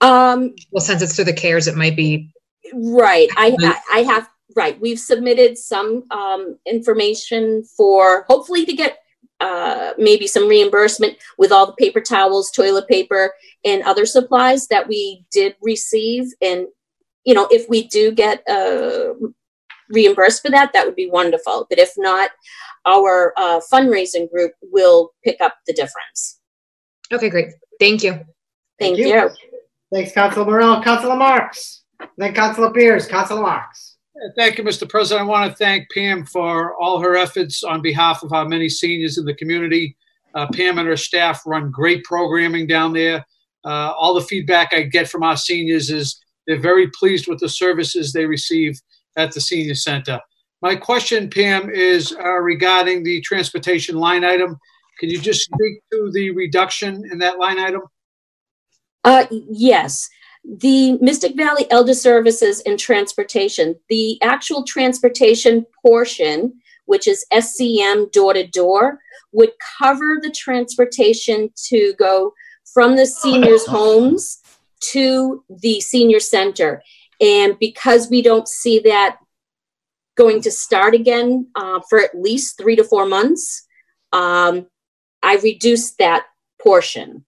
Um, well, since it's through the cares, it might be. Right. I, I, I have, right. We've submitted some, um, information for, hopefully to get, uh, maybe some reimbursement with all the paper towels, toilet paper, and other supplies that we did receive. And, you know, if we do get, uh, reimbursed for that, that would be wonderful. But if not, our, uh, fundraising group will pick up the difference. Okay, great. Thank you. Thank, you. Thanks, Councilor Morell. Councilor Marks. Then Councilor Pierce. Councilor Marks. Thank you, Mr. President. I want to thank Pam for all her efforts on behalf of our many seniors in the community. Uh, Pam and her staff run great programming down there. Uh, all the feedback I get from our seniors is they're very pleased with the services they receive at the senior center. My question, Pam, is uh, regarding the transportation line item. Can you just speak to the reduction in that line item? Uh, yes. The Mystic Valley Elder Services and Transportation, the actual transportation portion, which is SCM door to door, would cover the transportation to go from the seniors' homes to the senior center. And because we don't see that going to start again uh, for at least three to four months, um, I reduced that portion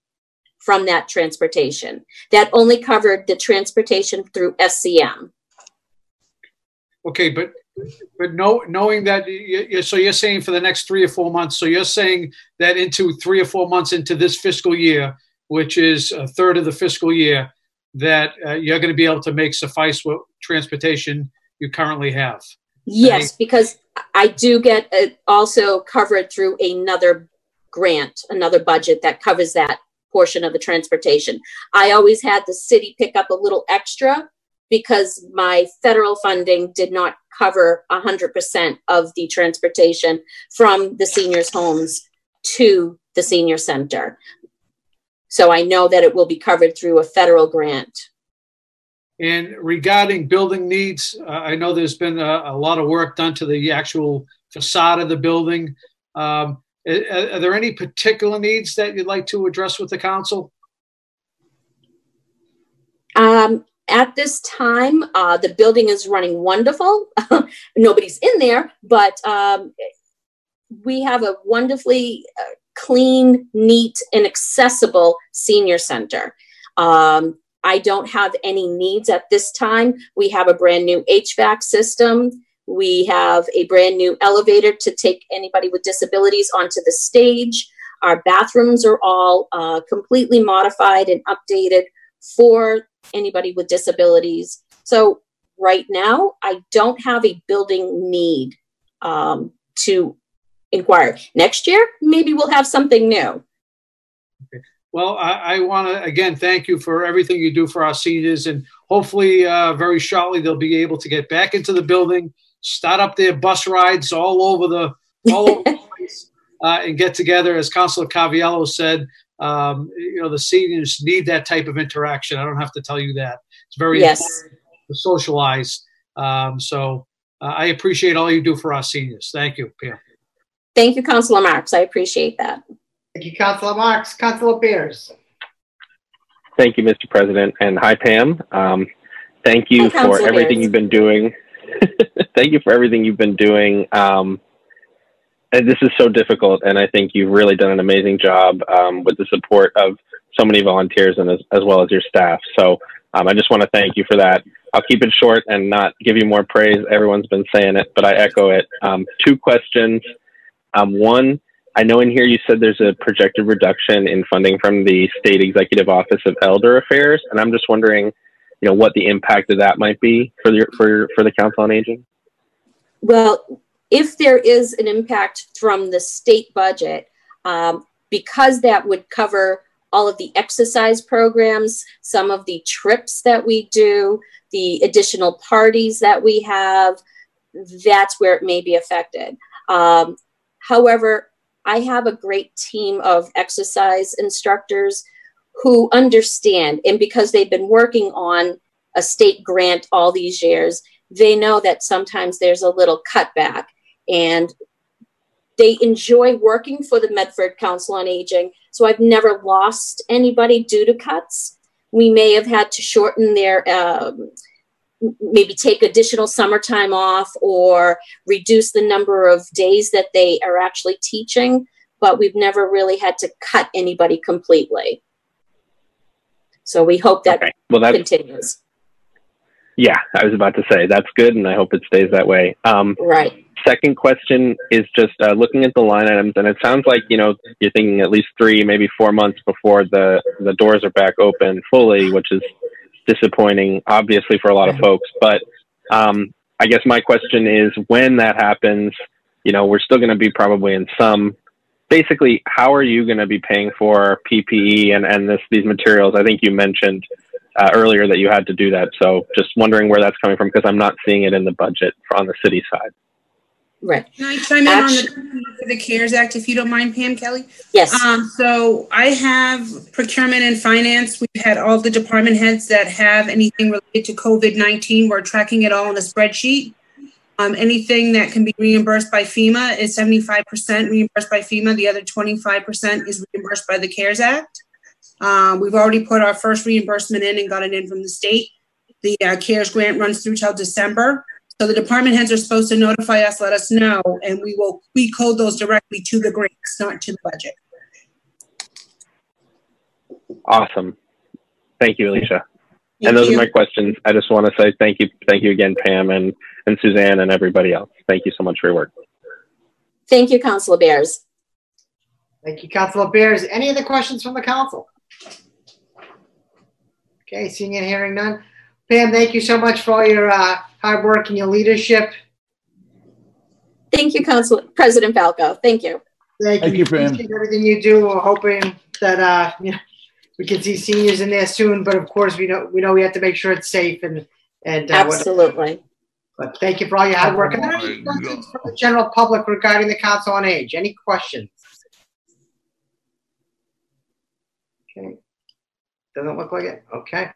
from that transportation. That only covered the transportation through SCM. Okay, but but no, knowing that, you, so you're saying for the next three or four months. So you're saying that into three or four months into this fiscal year, which is a third of the fiscal year, that uh, you're going to be able to make suffice what transportation you currently have. Yes, because I do get it also covered through another grant, another budget that covers that portion of the transportation. I always had the city pick up a little extra because my federal funding did not cover 100% of the transportation from the seniors' homes to the senior center. So I know that it will be covered through a federal grant. And regarding building needs, uh, I know there's been a, a lot of work done to the actual facade of the building. Um, are, are there any particular needs that you'd like to address with the council? Um, at this time, uh, the building is running wonderful. Nobody's in there, but um, we have a wonderfully uh, clean, neat, and accessible senior center. Um, I don't have any needs at this time. We have a brand new HVAC system. We have a brand new elevator to take anybody with disabilities onto the stage. Our bathrooms are all uh, completely modified and updated for anybody with disabilities. So right now, I don't have a building need um, to inquire. Next year, maybe we'll have something new. Well, I, I want to again thank you for everything you do for our seniors, and hopefully, uh, very shortly they'll be able to get back into the building, start up their bus rides all over the all over the place, uh, and get together. As Councilor Caraviello said, um, you know the seniors need that type of interaction. I don't have to tell you that. It's very Yes. important to socialize. Um, so uh, I appreciate all you do for our seniors. Thank you, Pam. Thank you, Councilor Marks. I appreciate that. Thank you, Councilor Marks. Councilor Pierce. Thank you, Mr. President, and hi, Pam. Um, thank you Hi, for Councilor everything Bears. you've been doing. thank you for everything you've been doing. Um, this is so difficult, and I think you've really done an amazing job um, with the support of so many volunteers and as, as well as your staff. So um, I just want to thank you for that. I'll keep it short and not give you more praise. Everyone's been saying it, but I echo it. Um, two questions. Um, one, I know in here you said there's a projected reduction in funding from the State Executive Office of Elder Affairs, and I'm just wondering, you know, what the impact of that might be for the for for the Council on Aging. Well, if there is an impact from the state budget, um, because that would cover all of the exercise programs, some of the trips that we do, the additional parties that we have, that's where it may be affected. Um, however, I have a great team of exercise instructors who understand, and because they've been working on a state grant all these years, they know that sometimes there's a little cutback. And they enjoy working for the Medford Council on Aging. So I've never lost anybody due to cuts. We may have had to shorten their, um, maybe take additional summertime off or reduce the number of days that they are actually teaching, but we've never really had to cut anybody completely. So we hope that Okay. Well, that's- continues. Yeah, I was about to say that's good, and I hope it stays that way. Um, right. Second question is just uh, looking at the line items, and it sounds like you know you're thinking at least three, maybe four months before the the doors are back open fully, which is disappointing, obviously for a lot of folks. But um, I guess my question is, when that happens, you know, we're still going to be probably in some. Basically, how are you going to be paying for PPE and and this these materials? I think you mentioned uh, earlier that you had to do that. So just wondering where that's coming from because I'm not seeing it in the budget on the city side. Right. Can I chime in on the, for the CARES Act, if you don't mind, Pam Kelly? Yes. Um, so I have procurement and finance. We've had all the department heads that have anything related to COVID-19. We're tracking it all in a spreadsheet. Um, anything that can be reimbursed by FEMA is seventy-five percent reimbursed by FEMA. The other twenty-five percent is reimbursed by the CARES Act. Um, we've already put our first reimbursement in and got it in from the state. The uh, CARES grant runs through till December. So the department heads are supposed to notify us, let us know, and we will, we code those directly to the grants, not to the budget. Awesome. Thank you, Alicia. Thank and those you. are my questions. I just want to say thank you, thank you again, Pam and and Suzanne and everybody else. Thank you so much for your work. Thank you, Councilor Bears. Thank you, Councilor Bears. Any other questions from the council? Okay, seeing and hearing none. Pam, thank you so much for all your uh, hard work and your leadership. Thank you, Council President Falco. Thank you. Thank, Thank you. you, Pam. Everything you do. We're hoping that uh, you know, we can see seniors in there soon, but of course we know we know we have to make sure it's safe and and uh, Absolutely. But thank you for all your hard work. And there any questions from the general public regarding the Council on Age? Any questions? Okay. Doesn't look like it. Okay.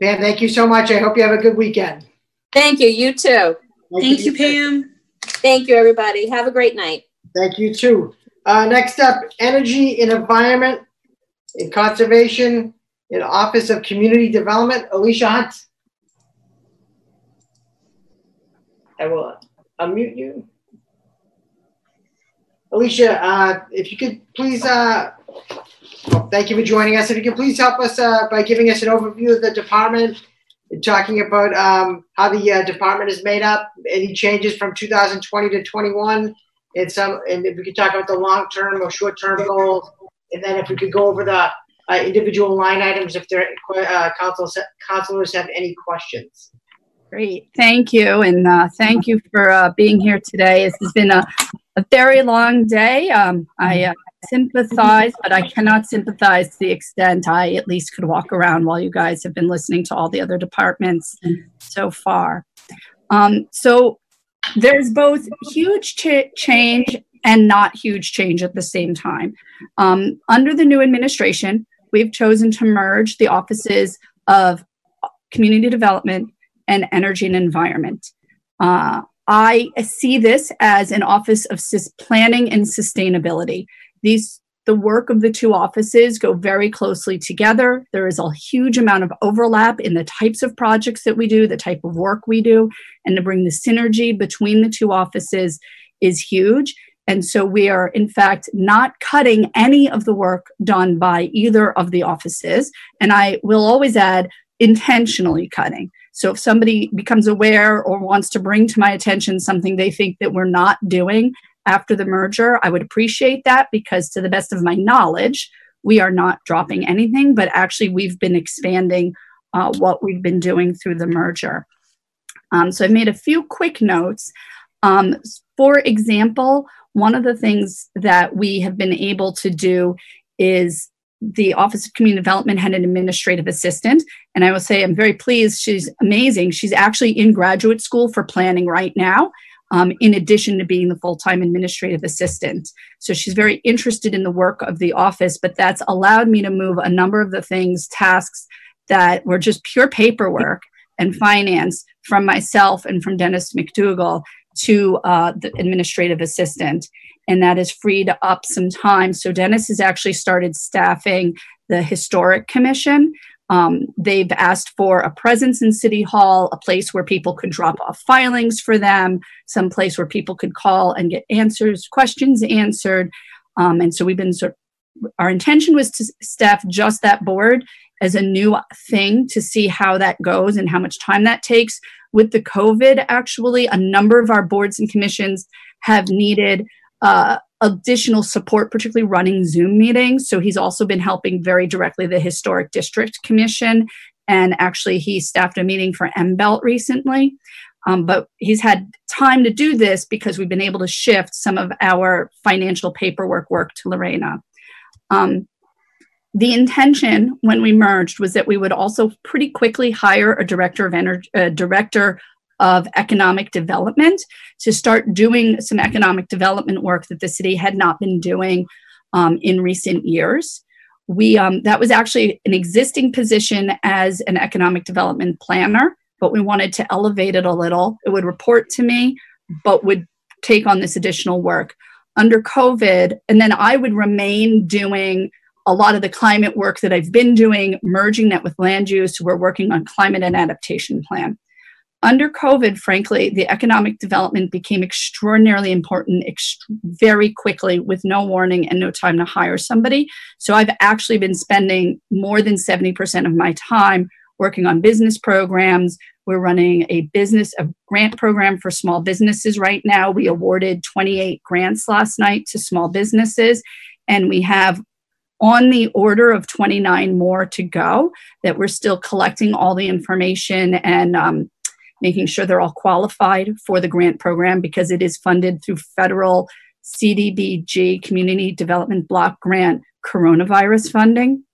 Pam, thank you so much. I hope you have a good weekend. Thank you. You too. Thank you, Pam. Thank you, everybody. Have a great night. Thank you too. Uh, next up, Energy and Environment and Conservation in Office of Community Development, Alicia Hunt. I will unmute you. Alicia, uh, if you could please, uh, well, thank you for joining us. If you could please help us uh, by giving us an overview of the department and talking about um, how the uh, department is made up, any changes from 2020 to 21, and some, and if we could talk about the long-term or short-term goals, and then if we could go over the uh, individual line items if there uh, council councilors have any questions. Great, thank you, and uh, thank you for uh, being here today. This has been a, a very long day. Um, I uh, sympathize, but I cannot sympathize to the extent I at least could walk around while you guys have been listening to all the other departments so far. Um, so there's both huge ch- change and not huge change at the same time. Um, under the new administration, we've chosen to merge the offices of community development and energy and environment. Uh, I see this as an office of planning and sustainability. These the work of the two offices go very closely together. There is a huge amount of overlap in the types of projects that we do, the type of work we do, and to bring the synergy between the two offices is huge. And so we are, in fact, not cutting any of the work done by either of the offices. And I will always add, intentionally cutting. So if somebody becomes aware or wants to bring to my attention something they think that we're not doing after the merger, I would appreciate that because, to the best of my knowledge, we are not dropping anything, but actually we've been expanding uh, what we've been doing through the merger. Um, so I've made a few quick notes. Um, for example, one of the things that we have been able to do is the Office of Community Development had an administrative assistant. And I will say I'm very pleased. She's amazing. She's actually in graduate school for planning right now. um, in addition to being the full-time administrative assistant. So she's very interested in the work of the office, but that's allowed me to move a number of the things, tasks that were just pure paperwork and finance from myself and from Dennis McDougall to uh, the administrative assistant. And that has freed up some time. So Dennis has actually started staffing the Historic Commission. Um, they've asked for a presence in City Hall, a place where people could drop off filings for them, some place where people could call and get answers, questions answered. Um, and so we've been sort our intention was to staff just that board as a new thing to see how that goes and how much time that takes. With the COVID, actually, a number of our boards and commissions have needed uh, additional support, particularly running Zoom meetings. So he's also been helping very directly the Historic District Commission. And actually, he staffed a meeting for MBELT recently. Um, but he's had time to do this because we've been able to shift some of our financial paperwork work to Lorena. Um, the intention when we merged was that we would also pretty quickly hire a director of energy, a director of economic development to start doing some economic development work that the city had not been doing um, in recent years. We um, that was actually an existing position as an economic development planner, but we wanted to elevate it a little. It would report to me, but would take on this additional work under COVID, and then I would remain doing a lot of the climate work that I've been doing, merging that with land use. We're working on climate and adaptation plan under COVID, frankly, the economic development became extraordinarily important ext- very quickly with no warning and no time to hire somebody. So I've actually been spending more than 70% of my time working on business programs. We're running a business, a grant program for small businesses right now. We awarded 28 grants last night to small businesses, and we have on the order of 29 more to go that we're still collecting all the information and um, making sure they're all qualified for the grant program because it is funded through federal CDBG Community Development Block Grant coronavirus funding.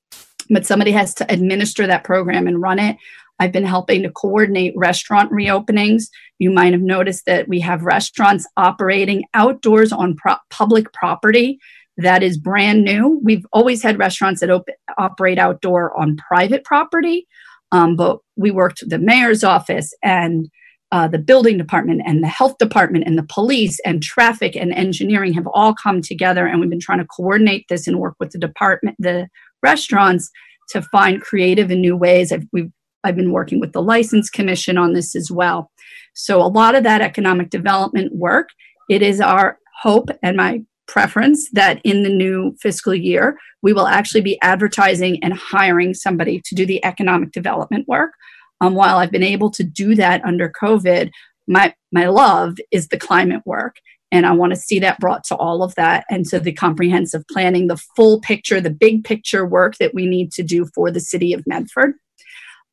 But somebody has to administer that program and run it. I've been helping to coordinate restaurant reopenings. You might have noticed that we have restaurants operating outdoors on pro- public property that is brand new. We've always had restaurants that op- operate outdoor on private property, um, but we worked with the mayor's office and uh, the building department and the health department and the police and traffic and engineering have all come together and we've been trying to coordinate this and work with the department the restaurants to find creative and new ways I've, we've, I've been working with the license commission on this as well so a lot of that economic development work it is our hope and my preference that in the new fiscal year, we will actually be advertising and hiring somebody to do the economic development work. Um, while I've been able to do that under COVID, my, my love is the climate work. And I want to see that brought to all of that. And so the comprehensive planning, the full picture, the big picture work that we need to do for the city of Medford.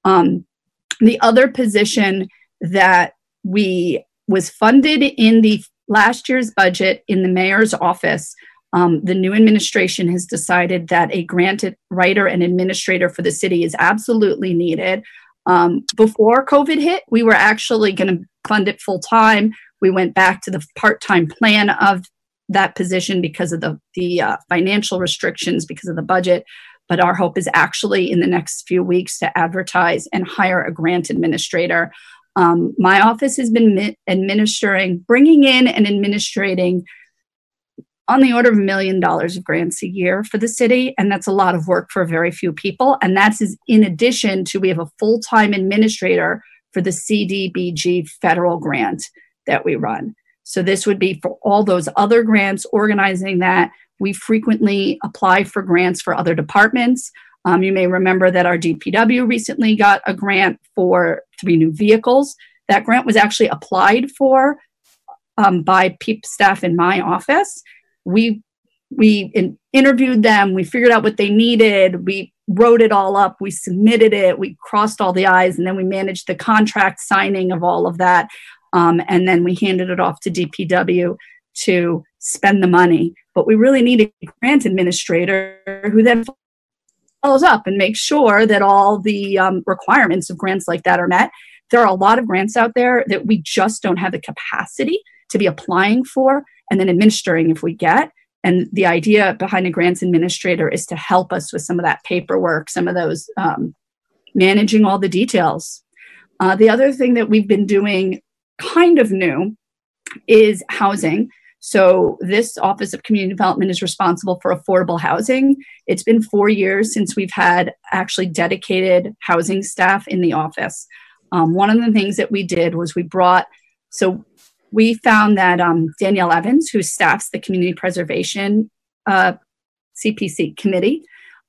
Um, the other position that we was funded in the last year's budget in the mayor's office, um, the new administration has decided that a granted writer and administrator for the city is absolutely needed. Um, before COVID hit, we were actually going to fund it full time. We went back to the part time plan of that position because of the, the uh, financial restrictions, because of the budget. But our hope is actually in the next few weeks to advertise and hire a grant administrator um, my office has been mi- administering, bringing in and administrating on the order of a million dollars of grants a year for the city. And that's a lot of work for very few people. And that's in addition to we have a full time administrator for the CDBG federal grant that we run. So this would be for all those other grants, organizing that. We frequently apply for grants for other departments. Um, you may remember that our DPW recently got a grant for three new vehicles. That grant was actually applied for um, by PEEP staff in my office. We we in, interviewed them. We figured out what they needed. We wrote it all up. We submitted it. We crossed all the I's, and then we managed the contract signing of all of that. Um, and then we handed it off to DPW to spend the money. But we really need a grant administrator who then follows up and makes sure that all the um, requirements of grants like that are met. There are a lot of grants out there that we just don't have the capacity to be applying for and then administering if we get. And the idea behind a grants administrator is to help us with some of that paperwork, some of those um, managing all the details. Uh, the other thing that we've been doing kind of new is housing. So, this Office of Community Development is responsible for affordable housing. It's been four years since we've had actually dedicated housing staff in the office. Um, one of the things that we did was we brought, so we found that um, Danielle Evans, who staffs the Community Preservation uh, CPC committee,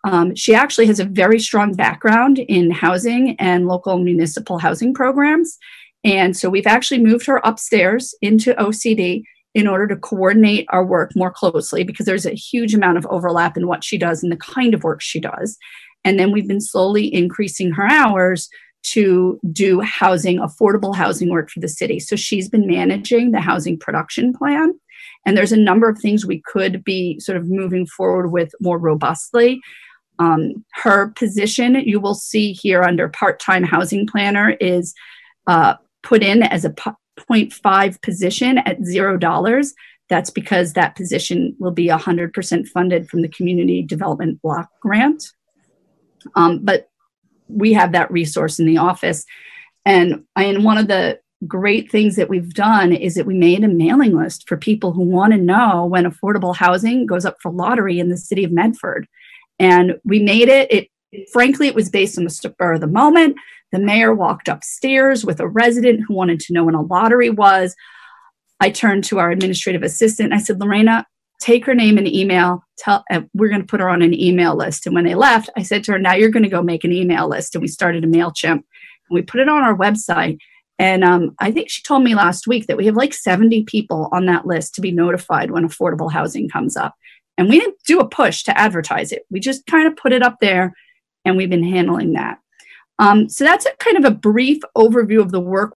um, she actually has a very strong background in housing and local municipal housing programs. And so we've actually moved her upstairs into OCD in order to coordinate our work more closely because there's a huge amount of overlap in what she does and the kind of work she does. And then we've been slowly increasing her hours to do housing, affordable housing work for the city. So she's been managing the housing production plan. And there's a number of things we could be sort of moving forward with more robustly. Um, her position, you will see here under part time housing planner, is uh, put in as a 0.5 position at zero dollars. That's because that position will be 100% funded from the Community Development Block Grant. Um, but we have that resource in the office. And, and one of the great things that we've done is that we made a mailing list for people who want to know when affordable housing goes up for lottery in the city of Medford. And we made it, it frankly, it was based on the spur of the moment. The mayor walked upstairs with a resident who wanted to know when a lottery was. I turned to our administrative assistant. I said, Lorena, take her name and email. Tell uh, we're going to put her on an email list. And when they left, I said to her, "Now you're going to go make an email list." And we started a Mailchimp, and we put it on our website. And um, I think she told me last week that we have like 70 people on that list to be notified when affordable housing comes up. And we didn't do a push to advertise it. We just kind of put it up there, and we've been handling that. Um, so that's a kind of a brief overview of the work